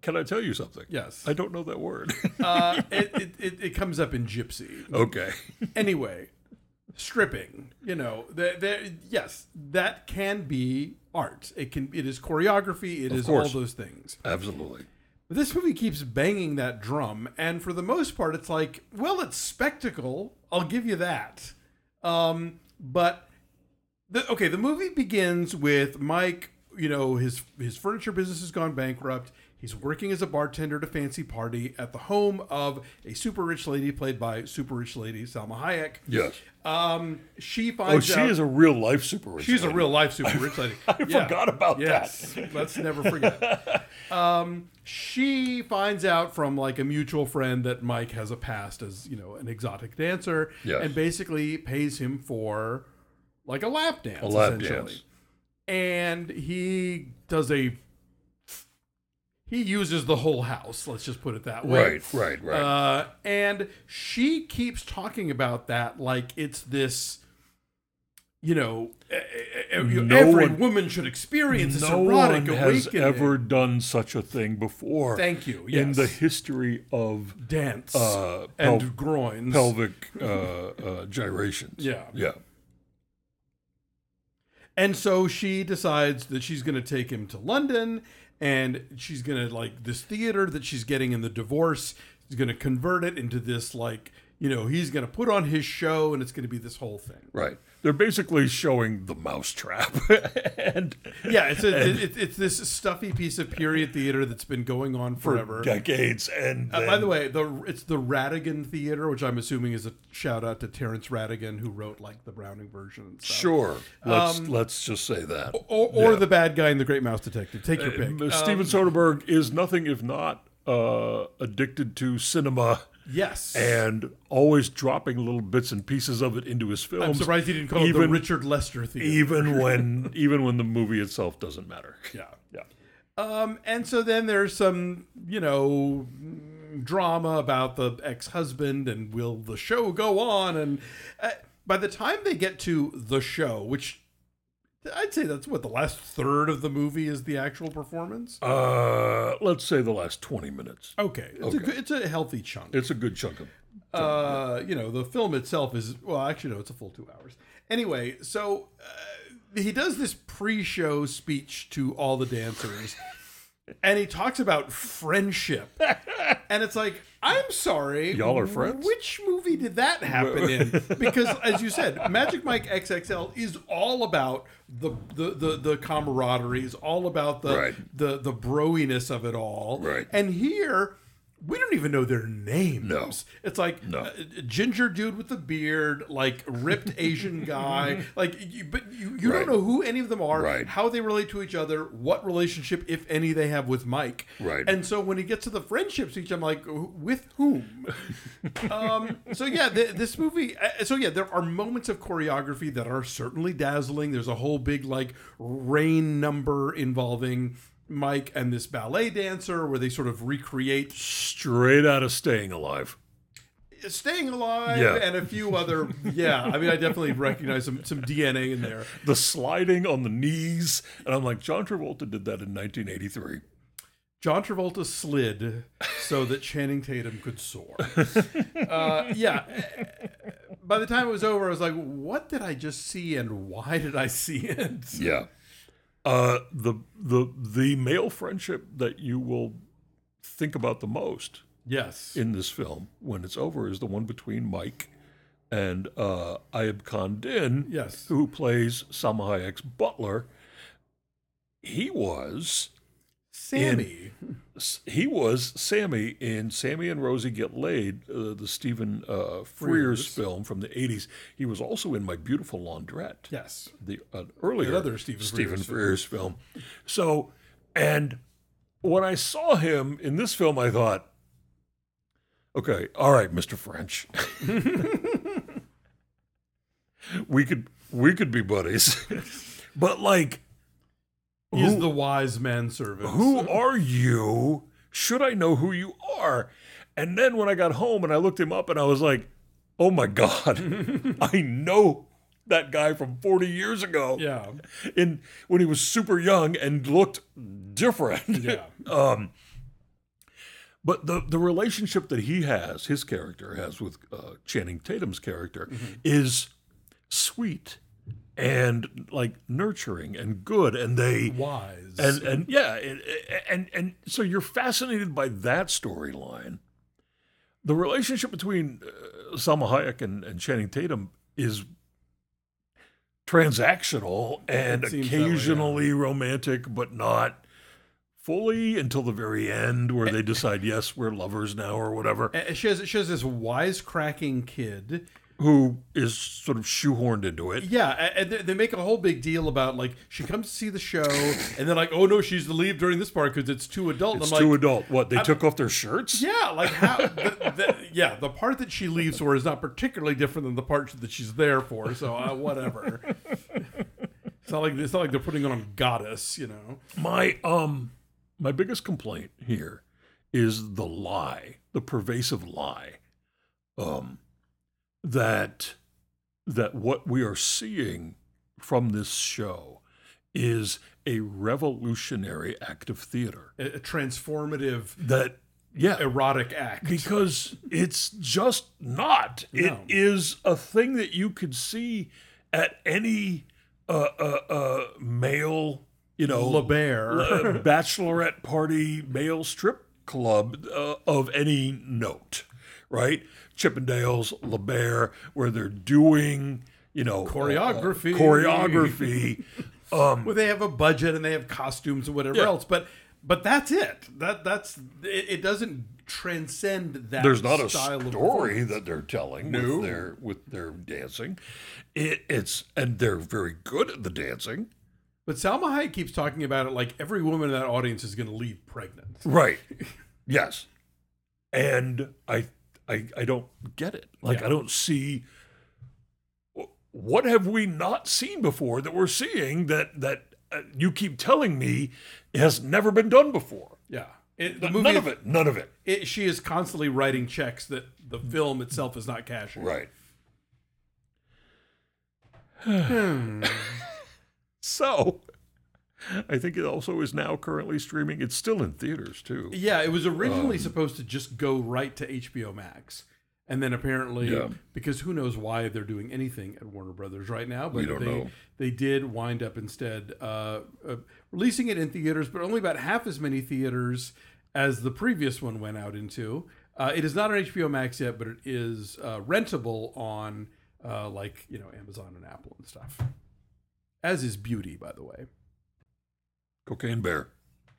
can I tell you something? yes. I don't know that word. uh, it, it, it, comes up in Gypsy. okay. anyway, stripping. You know, there, yes, that can be art. It can. It is choreography. It is all course. those things. Absolutely. But this movie keeps banging that drum, and for the most part, it's like, well, it's spectacle. I'll give you that. Um, but the, okay, the movie begins with Mike. You know, his his furniture business has gone bankrupt. He's working as a bartender at a fancy party at the home of a super rich lady played by super rich lady Salma Hayek. Yes. Um, she finds. Oh, she out is a real life super rich. she's a real life super rich lady. I forgot about yes, let's never forget. Um, she finds out from like a mutual friend that Mike has a past as you know an exotic dancer, Yes. and basically pays him for like a lap dance, A lap essentially. dance. And he does a he uses the whole house. Let's just put it that way. Right, right, right. Uh, and she keeps talking about that like it's this, you know, No every one- woman should experience this no erotic one has awakening. ever done such a thing before Thank you. in the history of dance uh, and pel- groins. pelvic uh, uh, gyrations. Yeah. Yeah. And so she decides that she's going to take him to London and she's to like this theater that she's getting in the divorce is to convert it into this like, you know, he's to put on his show and it's to be this whole thing. Right. They're basically showing the mousetrap. and Yeah, it's a, it, it's this stuffy piece of period theater that's been going on forever. for decades. And Uh, by the way, the it's the Rattigan Theater, which I'm assuming is a shout out to Terence Rattigan, who wrote like the Browning version and stuff. Sure. Let's Um, let's just say that. Or, or Yeah. the bad guy in The Great Mouse Detective. Take your pick. Uh, Steven Soderbergh is nothing if not uh, addicted to cinema Yes. and always dropping little bits and pieces of it into his films. I'm surprised he didn't call it the even- Richard Lester Theater. even when even when the movie itself doesn't matter. yeah. Yeah. Um, and so then there's some, you know, drama about the ex-husband and will the show go on? And uh, by the time they get to the show, which I'd say that's what the last third of the movie is the actual performance. Uh, let's say the last 20 minutes. Okay, it's, A, Okay. good, it's a healthy chunk. It's a good chunk of uh, you know, the film itself is well, actually, no, it's a full two hours. Anyway, so uh, he does this pre-show speech to all the dancers, and he talks about friendship, and it's like, I'm sorry, Y'all are friends? Which movie did that happen in? Because, as you said, Magic Mike XXL is all about the the the, the camaraderie, is all about the Right. the the broiness of it all, Right. And here. We don't even know their names. No. It's like No. uh, ginger dude with the beard, like ripped Asian guy, like you, but you, you Right. don't know who any of them are, Right. how they relate to each other, what relationship, if any, they have with Mike. Right. And so when he gets to the friendship speech, I'm like, with whom? um, so yeah, th- this movie. uh, So yeah, there are moments of choreography that are certainly dazzling. There's a whole big like rain number involving. Mike and this ballet dancer, where they sort of recreate straight out of Staying Alive. Staying Alive Yeah. and a few other. Yeah, I mean, I definitely recognize some some DNA in there. The sliding on the knees. And I'm like, John Travolta did that in 1983. John Travolta slid so that Channing Tatum could soar. Uh, yeah. By the time it was over, I was like, "What did I just see, and why did I see it?" Yeah. Uh, the the the male friendship that you will think about the most Yes. in this film when it's over is the one between Mike and uh, Ayub Khan Din, Yes. who plays Salma Hayek's butler. He was Sammy. He was Sammy in Sammy and Rosie Get Laid, uh, the Stephen uh, Frears film from the 80s. He was also in My Beautiful Laundrette. Yes. the uh, earlier Another Stephen Stephen Frears Frears film. So, and when I saw him in this film, I thought, okay, all right, Mister French, we could we could be buddies, but like, Who, the wise man servant. who are you? Should I know who you are? And then when I got home and I looked him up, and I was like, oh my god, I know that guy from 40 years ago Yeah. in when he was super young and looked different. Yeah. um, but the the relationship that he has, his character has with uh, Channing Tatum's character, is sweet and like nurturing and good, and they Wise. and and yeah, and and, and so you're fascinated by that storyline. The relationship between uh, Salma Hayek and, and Channing Tatum is transactional and that way, yeah. occasionally romantic, but not fully until the very end, where eh, they eh. decide, yes, we're lovers now or whatever. And she has she has this wisecracking kid. Who is sort of shoehorned into it? Yeah, and they- they make a whole big deal about like she comes to see the show, and they're like, "Oh no, she's to leave during this part because it's too adult." It's I'm too like, adult. What they took off their shirts? Yeah, like how? the, the, yeah, the part that she leaves for is not particularly different than the part that she's there for. So uh, whatever. it's not like it's not like they're putting on goddess, you know. My um my biggest complaint here is the lie, the pervasive lie. Um that that what we are seeing from this show is a revolutionary act of theater. A, a transformative That yeah, erotic act. because it's just not. It No. is a thing that you could see at any uh, uh, uh, male, you know, Bear. uh, bachelorette party male strip club uh, of any note, right? Chippendales, Bear, where they're doing, you know, uh, Choreography. choreography. um, Well, they have a budget and they have costumes and whatever Yeah. else, but but that's it. That that's it, it doesn't transcend that. there's not a style of story that they're telling No. with their with their dancing. It, it's and they're very good at the dancing, But Salma Hayek keeps talking about it like every woman in that audience is going to leave pregnant. right? yes, and I I I don't get it. Like Yeah. I don't see what have we not seen before that we're seeing that that uh, you keep telling me has never been done before. Yeah, it, the None of it. None of it. It, she is constantly writing checks that the film itself is not cashing. Right. Hmm. So, I think it also is now currently streaming. It's still in theaters too. Yeah, it was originally Um, supposed to just go right to HBO Max. And then apparently, Yeah. because who knows why they're doing anything at Warner Brothers right now, but they, know. they did wind up instead uh, uh, releasing it in theaters, but only about half as many theaters as the previous one went out into. Uh, it is not on HBO Max yet, but it is uh, rentable on uh, like you know Amazon and Apple and stuff. As is Beauty, by the way. Cocaine Bear.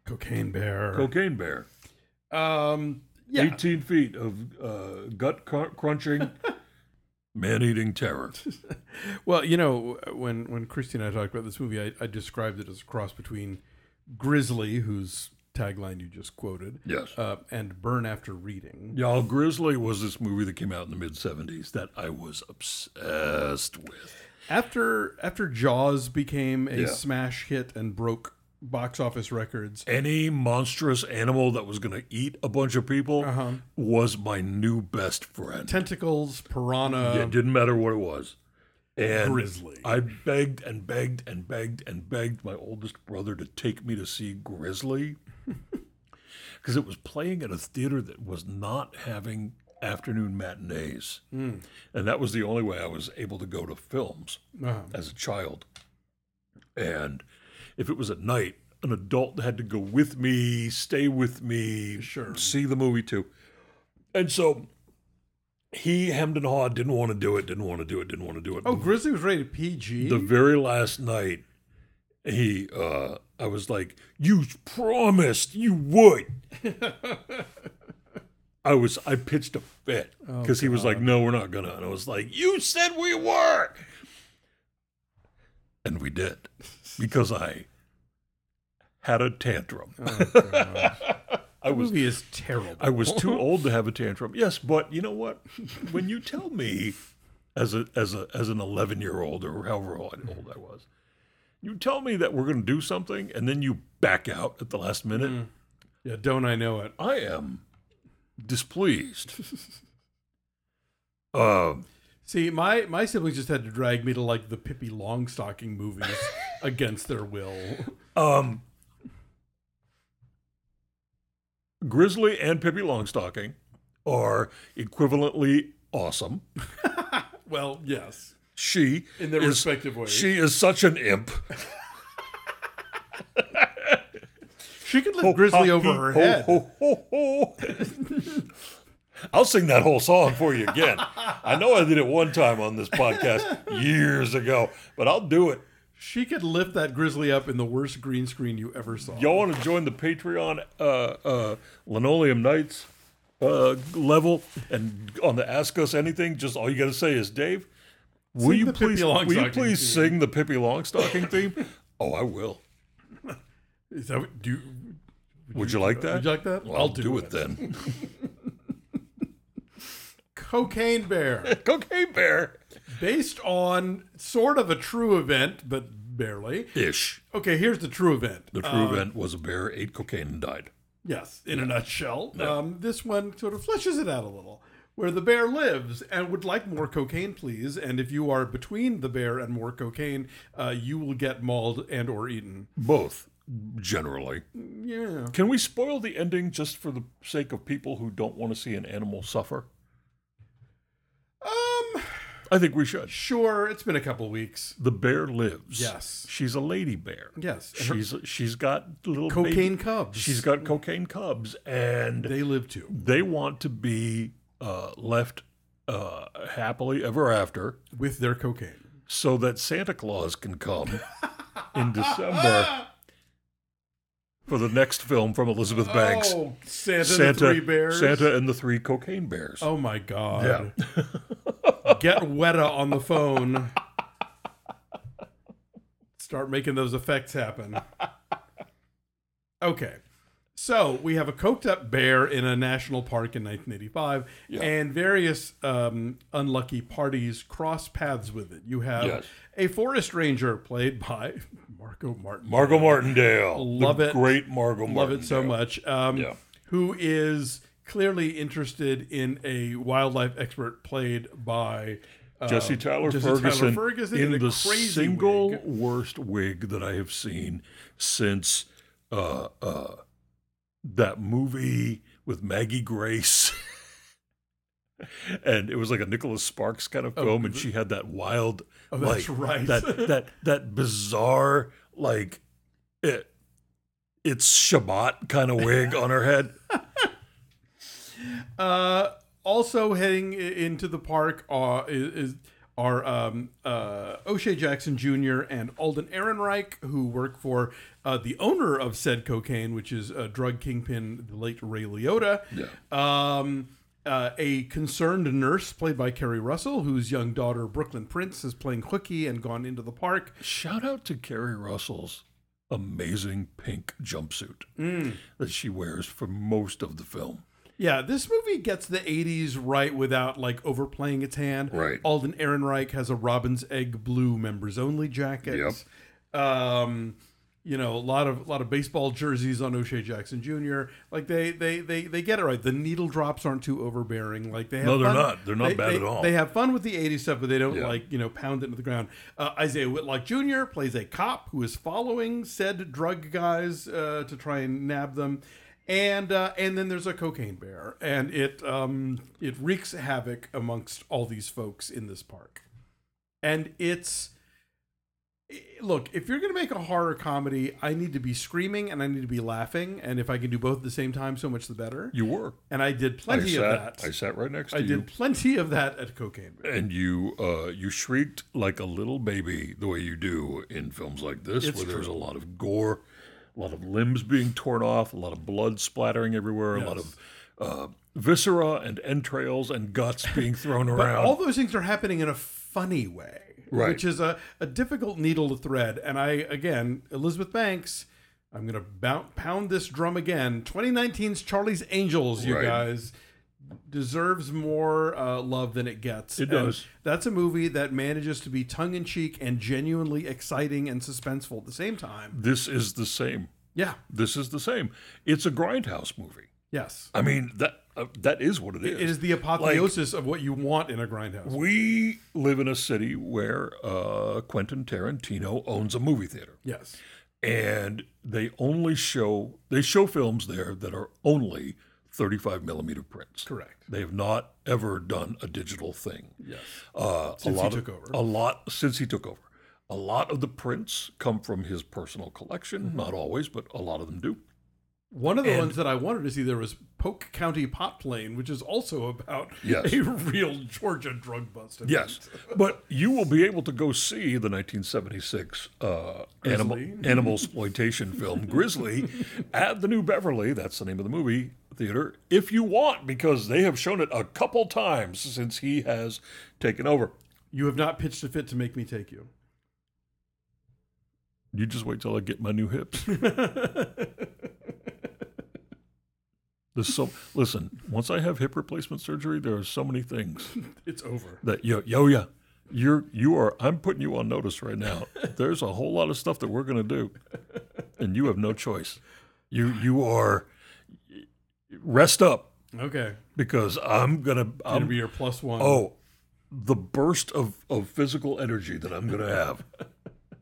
Cocaine Bear. Cocaine Bear. um, yeah. 18 feet of uh, gut crunching, man eating terror. Well, you know, when when Christy and I talked about this movie, I, I described it as a cross between Grizzly, whose tagline you just quoted, Yes. uh, and Burn After Reading. Y'all, Grizzly was this movie that came out in the mid 70s that I was obsessed with. After after Jaws became a Yeah. smash hit and broke box office records, Any monstrous animal that was going to eat a bunch of people uh-huh. was my new best friend. tentacles, piranha, it didn't matter what it was. And Grizzly. I begged and begged and begged and begged my oldest brother to take me to see Grizzly because it was playing at a theater that was not having afternoon matinees. Mm. And that was the only way I was able to go to films Uh-huh. as a child. And if it was at night, an adult had to go with me, stay with me, Sure. see the movie too. And so he hemmed and hawed, didn't want to do it, didn't want to do it, didn't want to do it. Oh, Grizzly was rated PG. the very last night, he uh, I was like, "You promised you would." I was I pitched a fit because he was like, "No, we're not gonna," and I was like, "You said we were," and we did because I had a tantrum. I The was movie is terrible. I was too old to have a tantrum. Yes, but you know what? When you tell me as a as a as an 11 year old or however old I was, you tell me that we're going to do something and then you back out at the last minute. yeah, don't I know it? I am displeased. uh, See, my my siblings just had to drag me to like the Pippi Longstocking movies against their will. um, Grizzly and Pippi Longstocking are equivalently awesome. Well, yes, She in their is respective ways. She is such an imp. She could lift Grizzly Ha, over he, her ho, head. ho, ho, ho. I'll sing that whole song for you again. I know I did it one time on this podcast years ago, but I'll do it. She could lift that Grizzly up in the worst green screen you ever saw. Y'all want to join the Patreon uh, uh, Linoleum Nights uh, level and on the Ask Us Anything? Just all you got to say is, Dave, will Sing you please will you please theme." sing the Pippi Longstocking theme? Oh, I will. Is that do you, Would you like that? would you like that? Well, I'll do it then. Cocaine Bear, Cocaine Bear. Based on sort of a true event, but barely. Ish. Okay, here's the true event. The true event was a bear ate cocaine and died. Yes, in a nutshell. Um, this one sort of fleshes it out a little. Where the bear lives and would like more cocaine, please. And if you are between the bear and more cocaine, uh, you will get mauled and or eaten. Both, generally. Yeah. Can we spoil the ending just for the sake of people who don't want to see an animal suffer? Um. I think we should. Sure. It's been a couple weeks. The bear lives. Yes. She's a lady bear. Yes. and She's she's got little cocaine baby- cubs. She's got cocaine cubs, and They live too. they want to be uh, left uh, happily ever after, with their cocaine. so that Santa Claus can come in December for the next film from Elizabeth Banks. Oh, Santa, Santa, and the Three Bears. Santa and the Three Cocaine Bears. Oh my God. Yeah. Get Weta on the phone. Start making those effects happen. Okay. So we have a coked up bear in a national park in 1985, Yeah. and various um, unlucky parties cross paths with it. You have Yes. a forest ranger played by Marco Martin. Margot Martindale. Love it. Great Margot Love it so much. Um, Yeah. Who is clearly interested in a wildlife expert played by uh, Jesse Tyler Jesse Tyler Ferguson, Ferguson in the crazy single wig. worst wig that I have seen since uh, uh, that movie with Maggie Grace. and it was like a Nicholas Sparks kind of film, and she had that wild, Oh, like right. that that that bizarre like it. It's Shabbat kind of wig on her head. Uh, also heading into the park are, is, are um, uh, O'Shea Jackson Jr. and Alden Ehrenreich, who work for uh, the owner of said cocaine, which is uh, drug kingpin, the late Ray Liotta. Yeah. Um, uh, a concerned nurse played by Keri Russell, whose young daughter Brooklyn Prince is playing hooky and gone into the park. Shout out to Keri Russell's amazing pink jumpsuit Mm. that she wears for most of the film. Yeah, this movie gets the 80s right without like overplaying its hand. Right. Alden Ehrenreich has a Robin's Egg blue members only jacket. Um, you know, a lot of a lot of baseball jerseys on O'Shea Jackson Jr. Like they they they they get it right. The needle drops aren't too overbearing. Like they have No, they're fun- not. They're not they- bad they- at all. They have fun with the 80s stuff, but they don't Yeah. like, you know, pound it into the ground. Uh, Isaiah Whitlock Jr. plays a cop who is following said drug guys uh, to try and nab them. And uh, and then there's a cocaine bear, and it um, it wreaks havoc amongst all these folks in this park, and it's look, if you're going to make a horror comedy, I need to be screaming and I need to be laughing. And if I can do both at the same time, so much the better. You were. And I did I plenty of that. I sat right next to I you. did plenty of that at Cocaine Bear. and you uh, you shrieked like a little baby the way you do in films like this, It's where there's a lot of gore, a lot of limbs being torn off, a lot of blood splattering everywhere, a lot of uh, viscera and entrails and guts being thrown around. all those things are happening in a funny way, Right. which is a, a difficult needle to thread. And I, again, Elizabeth Banks, I'm going to pound this drum again. 2019's Charlie's Angels, you Right. guys, deserves more uh, love than it gets. It And does. That's a movie that manages to be tongue in cheek and genuinely exciting and suspenseful at the same time. this is the same. Yeah. This is the same. It's a grindhouse movie. Yes. I mean that uh, that is what it is. It is the apotheosis of what you want in a grindhouse. we live in a city where uh, Quentin Tarantino owns a movie theater. Yes. and they only show they show films there that are only 35 millimeter prints. Correct. They have not ever done a digital thing. Yes. Uh, Since a he took of, over. A lot since he took over. A lot of the prints come from his personal collection. Mm-hmm. Not always, but a lot of them do. One of the And- ones that I wanted to see there was Polk County Pot Plane, which is also about Yes. a real Georgia drug bust. event. Yes, but you will be able to go see the 1976 uh, animal animal exploitation film Grizzly at the New Beverly. That's the name of the movie theater. If you want, because they have shown it a couple times since he has taken over. You have not pitched a fit to make me take you. You just wait till I get my new hips. There's so listen. Once I have hip replacement surgery, there are so many things it's over. that yo yo yeah you're you are i'm putting you on notice right now there's a whole lot of stuff that we're going to do and you have no choice you you are rest up Okay. because i'm going to It'll i'm be your plus one. oh the burst of of physical energy that i'm going to have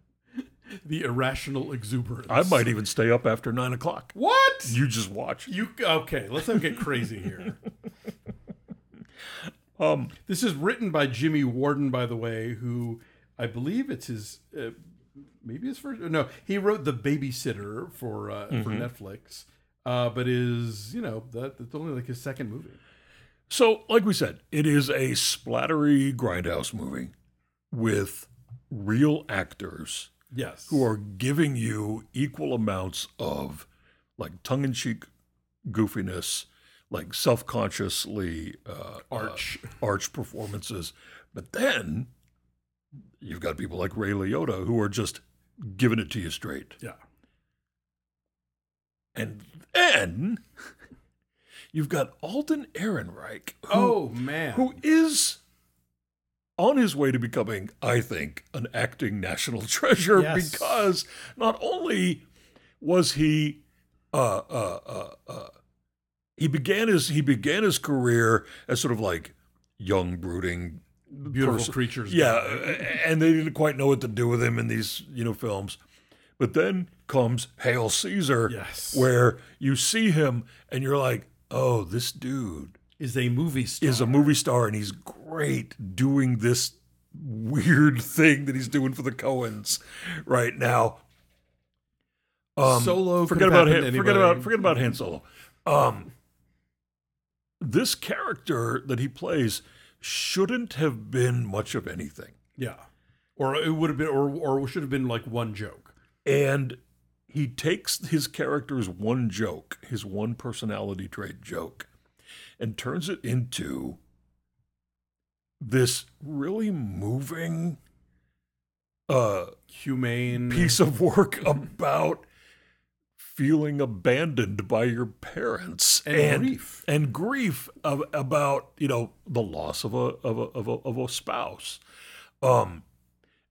the irrational exuberance. i might even stay up after nine o'clock What? you just watch You okay? Let's not get crazy here. um This is written by Jimmy Warden, by the way, who I believe it's his, uh, maybe his first. No, he wrote The Babysitter for uh, for Netflix, uh, but is you know that it's only like his second movie. So, like we said, it is a splattery grindhouse movie with real actors Yes, who are giving you equal amounts of like tongue in cheek goofiness, like self consciously uh, arch. uh, arch performances. But then you've got people like Ray Liotta who are just giving it to you straight. yeah, And then you've got Alden Ehrenreich, who, oh man, who is on his way to becoming, I think, an acting national treasure Yes. because not only was he uh, uh, uh, uh, he began his he began his career as sort of like young brooding beautiful person- creatures. yeah, and they didn't quite know what to do with him in these, you know, films. But then comes Hail Caesar, Yes. where you see him and you're like, oh, this dude is a movie star. is a movie star and he's great doing this weird thing that he's doing for the Coens right now. Solo Forget about Han, forget about forget about Han Solo. Um, this character that he plays shouldn't have been much of anything. Yeah, or it would have been, or or should have been like one joke. And he takes his character's one joke, his one personality trait joke, and turns it into this really moving uh, Humane piece of work about feeling abandoned by your parents And grief. and grief of, about you know the loss of a of a of a, of a spouse um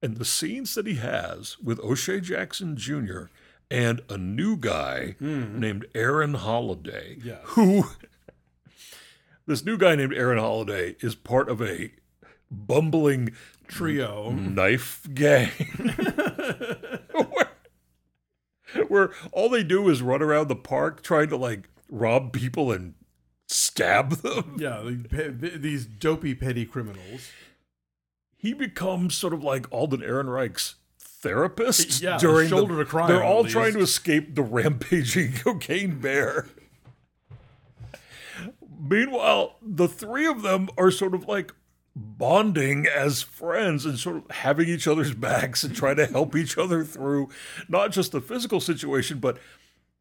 and the scenes that he has with O'Shea Jackson Jr. and a new guy hmm. named Aaron Holliday. Yes. who this new guy named Aaron Holliday is part of a bumbling trio. knife gang where, where all they do is run around the park trying to like rob people and stab them. Yeah, these dopey petty criminals. He becomes sort of like Alden Ehrenreich's therapists Yeah, during shoulder the, to cry They're all trying to escape the rampaging cocaine bear. Meanwhile, the three of them are sort of like bonding as friends and sort of having each other's backs and trying to help each other through not just the physical situation, but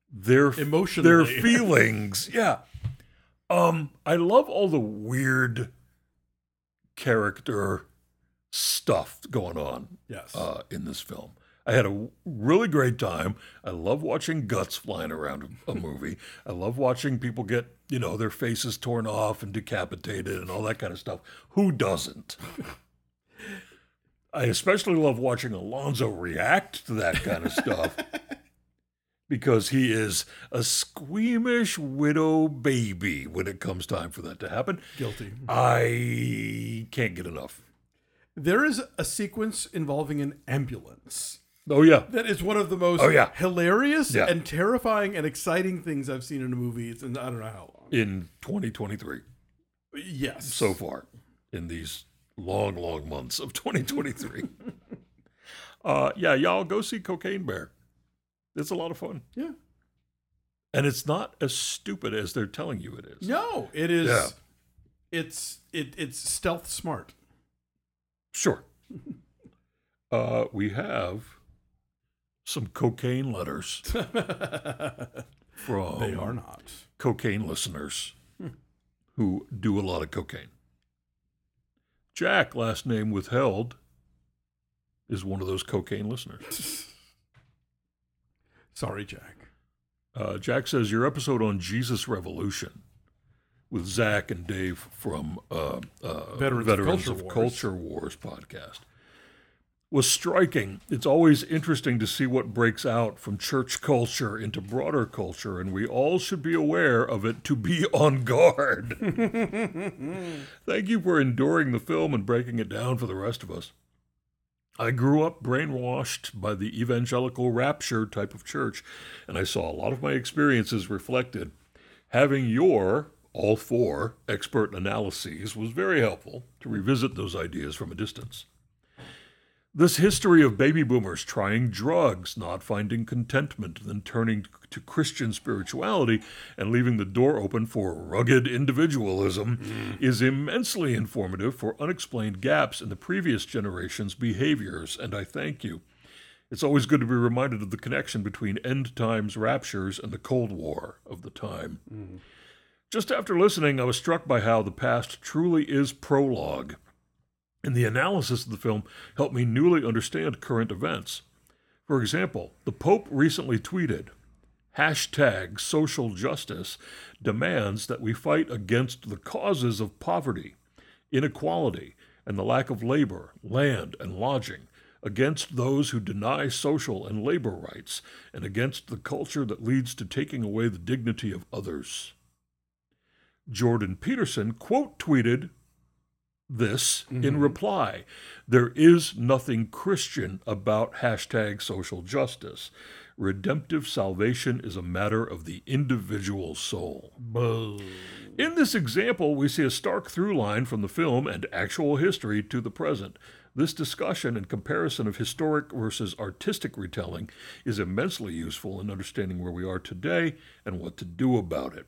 their emotions. their feelings. Yeah. Um, I love all the weird character stuff going on Yes. uh, in this film. I had a really great time. I love watching guts flying around a movie. I love watching people get, you know, their faces torn off and decapitated and all that kind of stuff. Who doesn't? I especially love watching Alonso react to that kind of stuff because he is a squeamish widow baby when it comes time for that to happen. Guilty. I can't get enough. There is a sequence involving an ambulance. Oh, yeah. That is one of the most Oh, yeah. hilarious Yeah. and terrifying and exciting things I've seen in a movie. It's in I don't know how long. In 2023. Yes. so far in these long, long months of 2023. uh, yeah, y'all go see Cocaine Bear. It's a lot of fun. yeah. And it's not as stupid as they're telling you it is. No, it is. Yeah. It's it it's stealth smart. Sure. Uh, we have some cocaine letters from they are not. cocaine listeners who do a lot of cocaine. Jack, last name withheld, is one of those cocaine listeners. Sorry, Jack. Uh, Jack says your episode on Jesus Revolution with Zach and Dave from uh, uh, Veterans of Culture of Wars. Culture Wars podcast was striking. It's always interesting to see what breaks out from church culture into broader culture, and we all should be aware of it to be on guard. Thank you for enduring the film and breaking it down for the rest of us. I grew up brainwashed by the evangelical rapture type of church, and I saw a lot of my experiences reflected. Having your, all four, expert analyses was very helpful to revisit those ideas from a distance. This history of baby boomers trying drugs, not finding contentment, then turning to Christian spirituality and leaving the door open for rugged individualism mm. is immensely informative for unexplained gaps in the previous generation's behaviors, and I thank you. It's always good to be reminded of the connection between end times raptures and the Cold War of the time. Mm. Just after listening, I was struck by how the past truly is prologue and the analysis of the film helped me newly understand current events. For example, the Pope recently tweeted, hashtag social justice demands that we fight against the causes of poverty, inequality, and the lack of labor, land, and lodging, against those who deny social and labor rights, and against the culture that leads to taking away the dignity of others. Jordan Peterson quote tweeted this in mm-hmm. reply. There is nothing Christian about hashtag social justice. Redemptive salvation is a matter of the individual soul. In this example, we see a stark through line from the film and actual history to the present. This discussion and comparison of historic versus artistic retelling is immensely useful in understanding where we are today and what to do about it.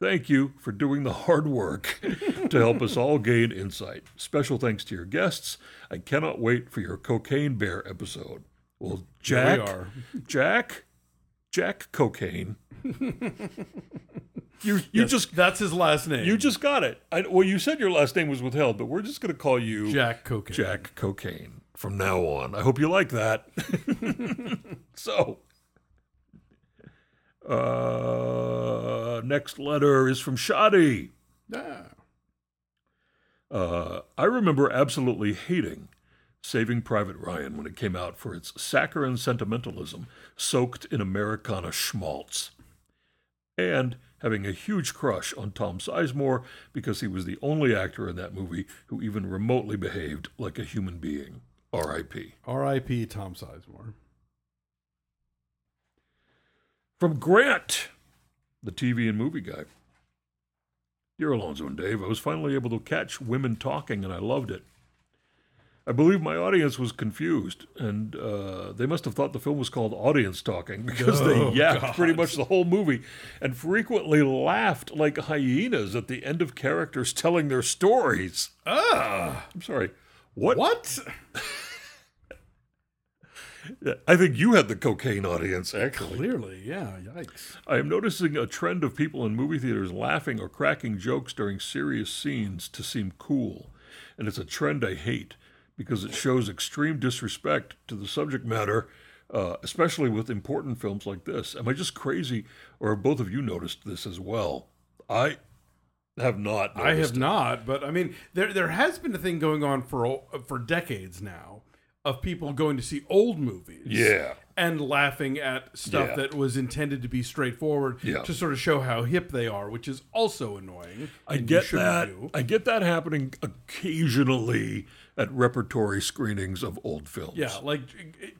Thank you for doing the hard work to help us all gain insight. Special thanks to your guests. I cannot wait for your Cocaine Bear episode. Well, Jack, we are. Jack, Jack Cocaine. you you Yes, just that's his last name. you just got it. I, well, you said your last name was withheld, but we're just going to call you Jack Cocaine. Jack Cocaine from now on. I hope you like that. so, uh, next letter is from Shadi. Ah. Uh, I remember absolutely hating Saving Private Ryan when it came out for its saccharine sentimentalism soaked in Americana schmaltz. And having a huge crush on Tom Sizemore because he was the only actor in that movie who even remotely behaved like a human being. R.I.P. R.I.P. Tom Sizemore. From Grant, the TV and movie guy. Dear Alonso and Dave, I was finally able to catch women talking and I loved it. I believe my audience was confused, and uh, they must have thought the film was called Audience Talking because Oh, they yapped God. pretty much the whole movie and frequently laughed like hyenas at the end of characters telling their stories. Ah, I'm sorry. What? what? I think you had the cocaine audience, actually. Clearly, yeah. Yikes. I am noticing a trend of people in movie theaters laughing or cracking jokes during serious scenes to seem cool. And it's a trend I hate because it shows extreme disrespect to the subject matter, uh, especially with important films like this. Am I just crazy, or have both of you noticed this as well? I have not. I have not, but I mean, there there has been a thing going on for for decades now of people going to see old movies, Yeah. and laughing at stuff Yeah. that was intended to be straightforward Yeah. to sort of show how hip they are, which is also annoying. I get that. do. I get that happening occasionally at repertory screenings of old films. Yeah, like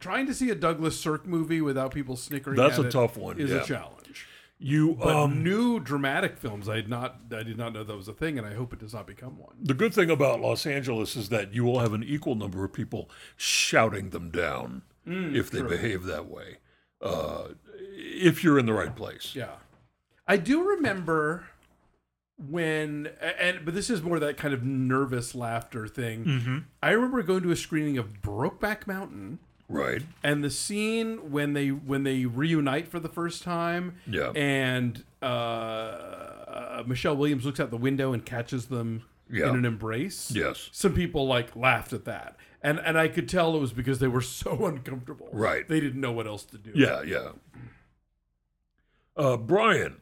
trying to see a Douglas Sirk movie without people snickering. That's at a it tough one, Is yeah. a challenge. You But um, new dramatic films, I had not, I did not know that was a thing, and I hope it does not become one. The good thing about Los Angeles is that you will have an equal number of people shouting them down if they behave that way. Uh, if you're in the right place. Yeah. I do remember when and but this is more that kind of nervous laughter thing. Mm-hmm. I remember going to a screening of Brokeback Mountain Right. and the scene when they when they reunite for the first time Yeah. and uh, uh, Michelle Williams looks out the window and catches them Yeah. in an embrace. Yes. Some people like laughed at that. And and I could tell it was because they were so uncomfortable. Right. They didn't know what else to do. Yeah, yeah. Uh, Brian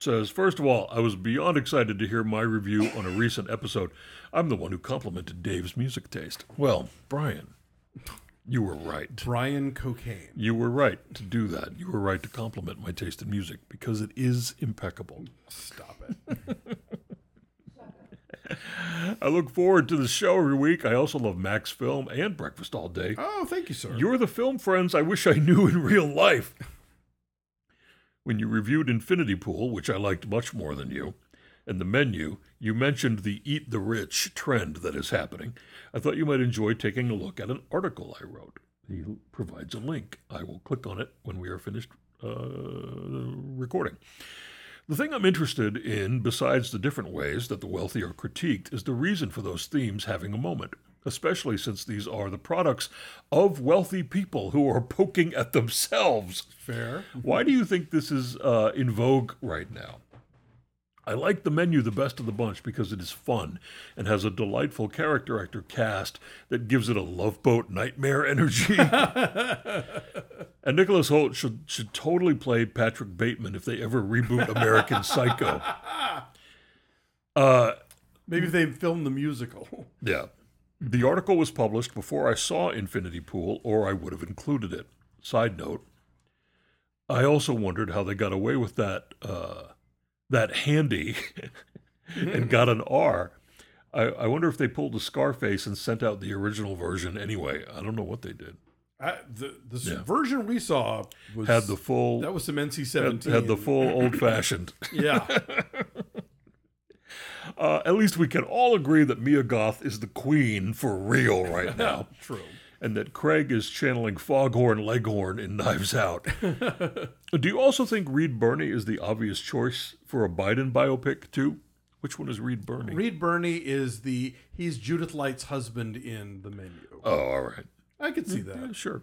says, first of all, I was beyond excited to hear my review on a recent episode. I'm the one who complimented Dave's music taste. Well, Brian, you were right. Brian Cocaine. You were right to do that. You were right to compliment my taste in music because it is impeccable. Stop it. I look forward to the show every week. I also love Max Film and Breakfast All Day. Oh, thank you, sir. You're the film friends I wish I knew in real life. When you reviewed Infinity Pool, which I liked much more than you, and the menu, you mentioned the eat the rich trend that is happening. I thought you might enjoy taking a look at an article I wrote. He provides a link. I will click on it when we are finished uh, recording. The thing I'm interested in, besides the different ways that the wealthy are critiqued, is the reason for those themes having a moment, especially since these are the products of wealthy people who are poking at themselves. Fair. Why do you think this is uh, in vogue right now? I like the menu the best of the bunch because it is fun and has a delightful character actor cast that gives it a love boat nightmare energy. and Nicholas Hoult should should totally play Patrick Bateman if they ever reboot American Psycho. Uh, Maybe if they filmed the musical. yeah. The article was published before I saw Infinity Pool, or I would have included it. Side note, I also wondered how they got away with that uh, that handy and got an R. I, I wonder if they pulled a Scarface and sent out the original version anyway. I don't know what they did. I, the the Yeah. version we saw was Had the full that was some NC had, seventeen. had the full old fashioned. yeah. Uh, at least we can all agree that Mia Goth is the queen for real right now. True. And that Craig is channeling Foghorn Leghorn in Knives Out. Do you also think Reed Birney is the obvious choice for a Biden biopic too? Which one is Reed Birney? Reed Birney is the he's Judith Light's husband in the menu. oh, all right. I could see Yeah, that. sure.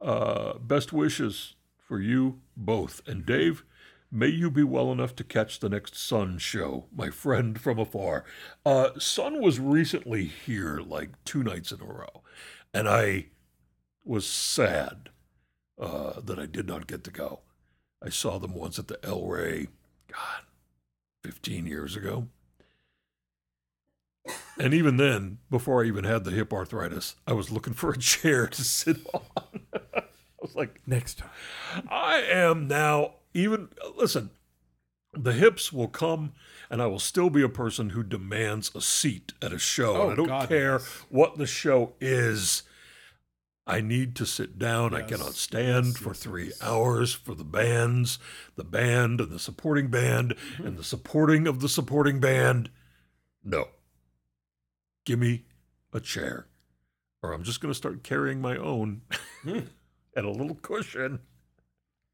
Uh, best wishes for you both. And Dave, may you be well enough to catch the next Sunn show, my friend from afar. Uh, Sunn was recently here like two nights in a row, and I was sad uh, that I did not get to go. I saw them once at the El Rey, God, 15 years ago. And even then, before I even had the hip arthritis, I was looking for a chair to sit on. I was like, Next time. I am now even listen, the hips will come and I will still be a person who demands a seat at a show. Oh, and I don't God, care yes. what the show is. I need to sit down. I cannot stand Yes, for yes, three yes. hours for the bands, the band and the supporting band mm-hmm. and the supporting of the supporting band. No. Give me a chair or I'm just going to start carrying my own hmm. and a little cushion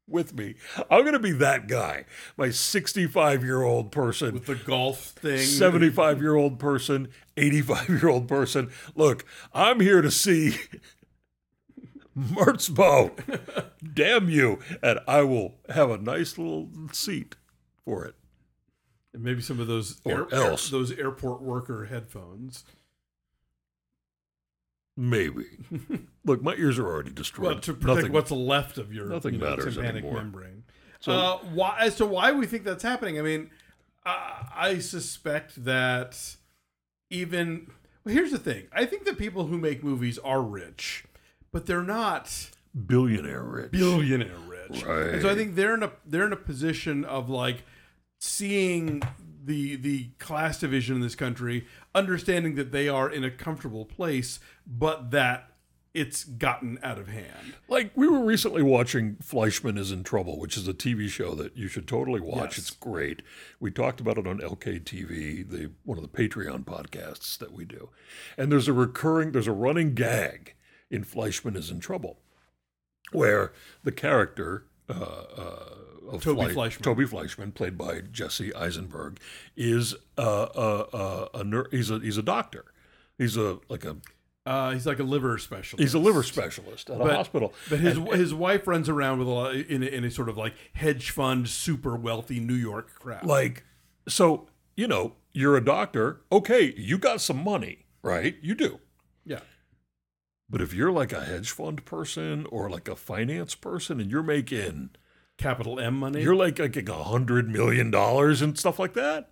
with me. I'm going to be that guy. My 65 year old person with the golf thing. 75 year old person, 85 year old person. Look, I'm here to see Merzbow. Damn you. And I will have a nice little seat for it. And maybe some of those Or else. those airport worker headphones. Maybe. Look, my ears are already destroyed. Well, to protect Nothing- what's left of your nothing you know, matters tympanic anymore. membrane. So- uh, why, as to why we think that's happening, I mean, I, I suspect that even well, here's the thing: I think that people who make movies are rich, but they're not billionaire rich. billionaire rich. And so I think they're in a they're in a position of like seeing the the class division in this country, understanding that they are in a comfortable place, but that it's gotten out of hand. Like we were recently watching Fleishman is in Trouble, which is a TV show that you should totally watch. Yes. It's great. We talked about it on LKTV, the one of the Patreon podcasts that we do. And there's a recurring, there's a running gag in Fleishman is in Trouble, where the character uh, uh, of Toby Fle- Fleishman. Toby Fleishman, played by Jesse Eisenberg, is uh, uh, a ner- he's a he's a doctor. He's a like a Uh, he's like a liver specialist. he's a liver specialist at a hospital. But his his wife runs around with a lot in a, in a sort of like hedge fund, super wealthy New York crowd. Like, so, you know, you're a doctor. Okay, you got some money, right? You do. yeah, But if you're like a hedge fund person or like a finance person and you're making, capital M money. you're like like a hundred million dollars and stuff like that,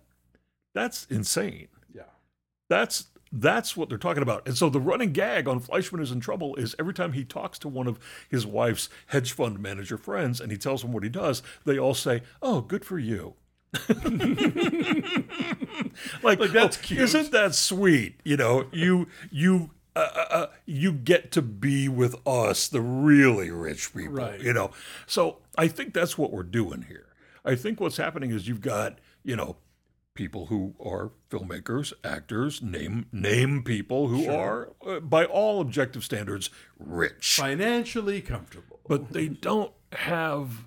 that's insane. yeah, That's that's what they're talking about. And so the running gag on Fleishman is in trouble is every time he talks to one of his wife's hedge fund manager friends and he tells them what he does, they all say, "Oh, good for you." like, Like, that's oh, cute. Isn't that sweet? You know, you you uh, uh, uh, you get to be with us, the really rich people. Right. You know, so I think that's what we're doing here. I think what's happening is you've got you know people who are filmmakers, actors, name name people who are, uh, by all objective standards, rich, financially comfortable. but they don't have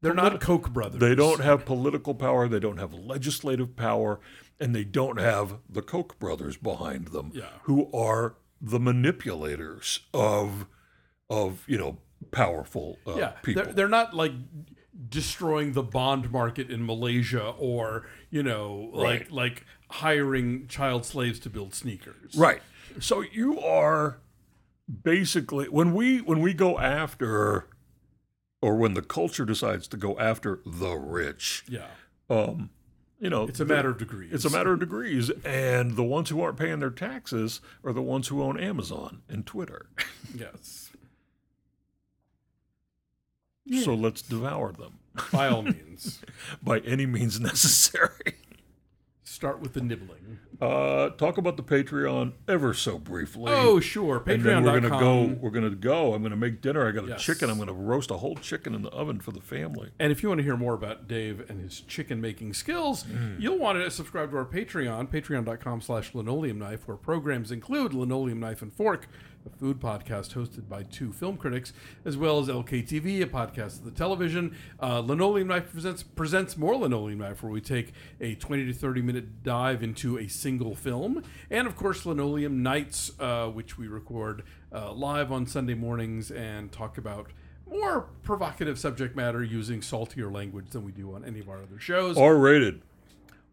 They're not Koch brothers. they don't have political power, they don't have legislative power, and they don't have the Koch brothers behind them, Yeah. who are the manipulators of of you know powerful uh, Yeah, people. they're, they're not like destroying the bond market in Malaysia or you know like Right. like hiring child slaves to build sneakers. Right. So you are basically when we when we go after or when the culture decides to go after the rich, Yeah, um, you know, it's a matter of degrees. it's a matter of degrees, and the ones who aren't paying their taxes are the ones who own Amazon and Twitter. yes, So let's devour them by all means. by any means necessary. Start with the nibbling. Uh, talk about the Patreon ever so briefly. Oh, sure. and then we're gonna Patreon.com. go. We're gonna go. I'm gonna make dinner. I got a Yes. chicken. I'm gonna roast a whole chicken in the oven for the family. And if you want to hear more about Dave and his chicken making skills, you'll want to subscribe to our Patreon, patreon.com slash linoleum knife, where programs include Linoleum Knife and Fork, a food podcast hosted by two film critics, as well as LKTV, a podcast of the television. Uh, Linoleum Knife presents, presents more Linoleum Knife, where we take a 20 to 30 minute dive into a single film. And of course, Linoleum Nights, uh, which we record uh, live on Sunday mornings and talk about more provocative subject matter using saltier language than we do on any of our other shows. R rated.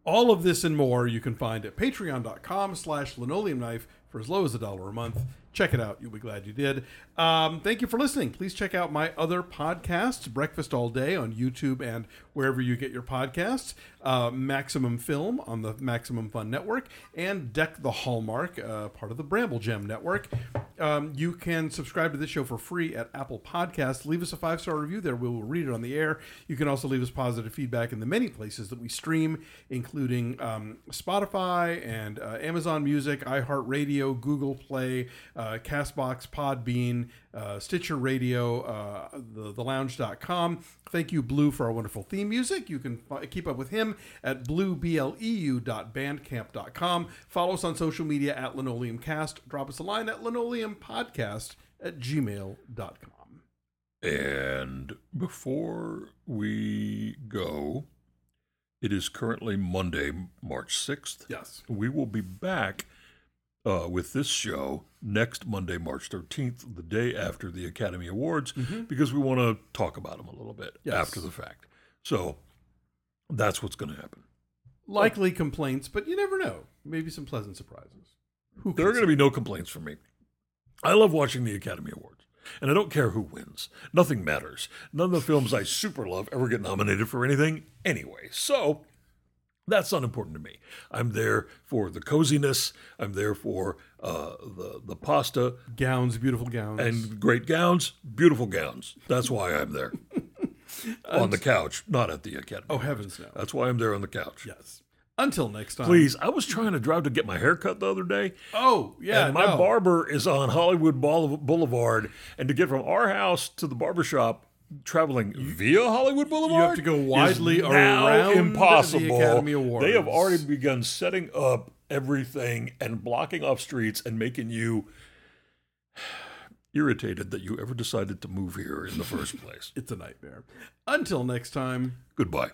All of this and more you can find at patreon.com slash linoleum knife for as low as a dollar a month. Check it out. You'll be glad you did. Um, thank you for listening. Please check out my other podcasts, Breakfast All Day on YouTube and wherever you get your podcasts, uh, Maximum Film on the Maximum Fun Network, and Deck the Hallmark, uh, part of the Bramble Gem Network. Um, you can subscribe to this show for free at Apple Podcasts. Leave us a five star review there. We will read it on the air. You can also leave us positive feedback in the many places that we stream, including um, Spotify and uh, Amazon Music, iHeartRadio, Google Play, uh, uh, Castbox, Podbean, uh, Stitcher Radio, uh, the, thelounge.com. Thank you, Blue, for our wonderful theme music. You can fi- keep up with him at bluebleu.bandcamp.com. Follow us on social media at linoleumcast. Drop us a line at linoleumpodcast at gmail.com. And before we go, it is currently Monday, March 6th. Yes. We will be back uh, with this show next Monday, March 13th, the day after the Academy Awards, because we want to talk about them a little bit Yes. after the fact. So that's what's going to happen. Likely complaints, but you never know. Maybe some pleasant surprises. Who There are going to be no complaints from me. I love watching the Academy Awards, and I don't care who wins. Nothing matters. None of the films I super love ever get nominated for anything anyway. So that's not important to me. I'm there for the coziness. I'm there for uh, the the pasta gowns, beautiful gowns. and great gowns, beautiful gowns. That's why I'm there on the couch, not at the Academy. oh heavens no. That's why I'm there on the couch. Yes. Until next time. Please, I was trying to drive to get my hair cut the other day. Oh, yeah. and my no. barber is on Hollywood Boule- Boulevard, and to get from our house to the barber shop, traveling via Hollywood Boulevard, You have to go widely around the impossible. Academy They have already begun setting up everything and blocking off streets and making you irritated that you ever decided to move here in the first place. It's a nightmare. Until next time. Goodbye.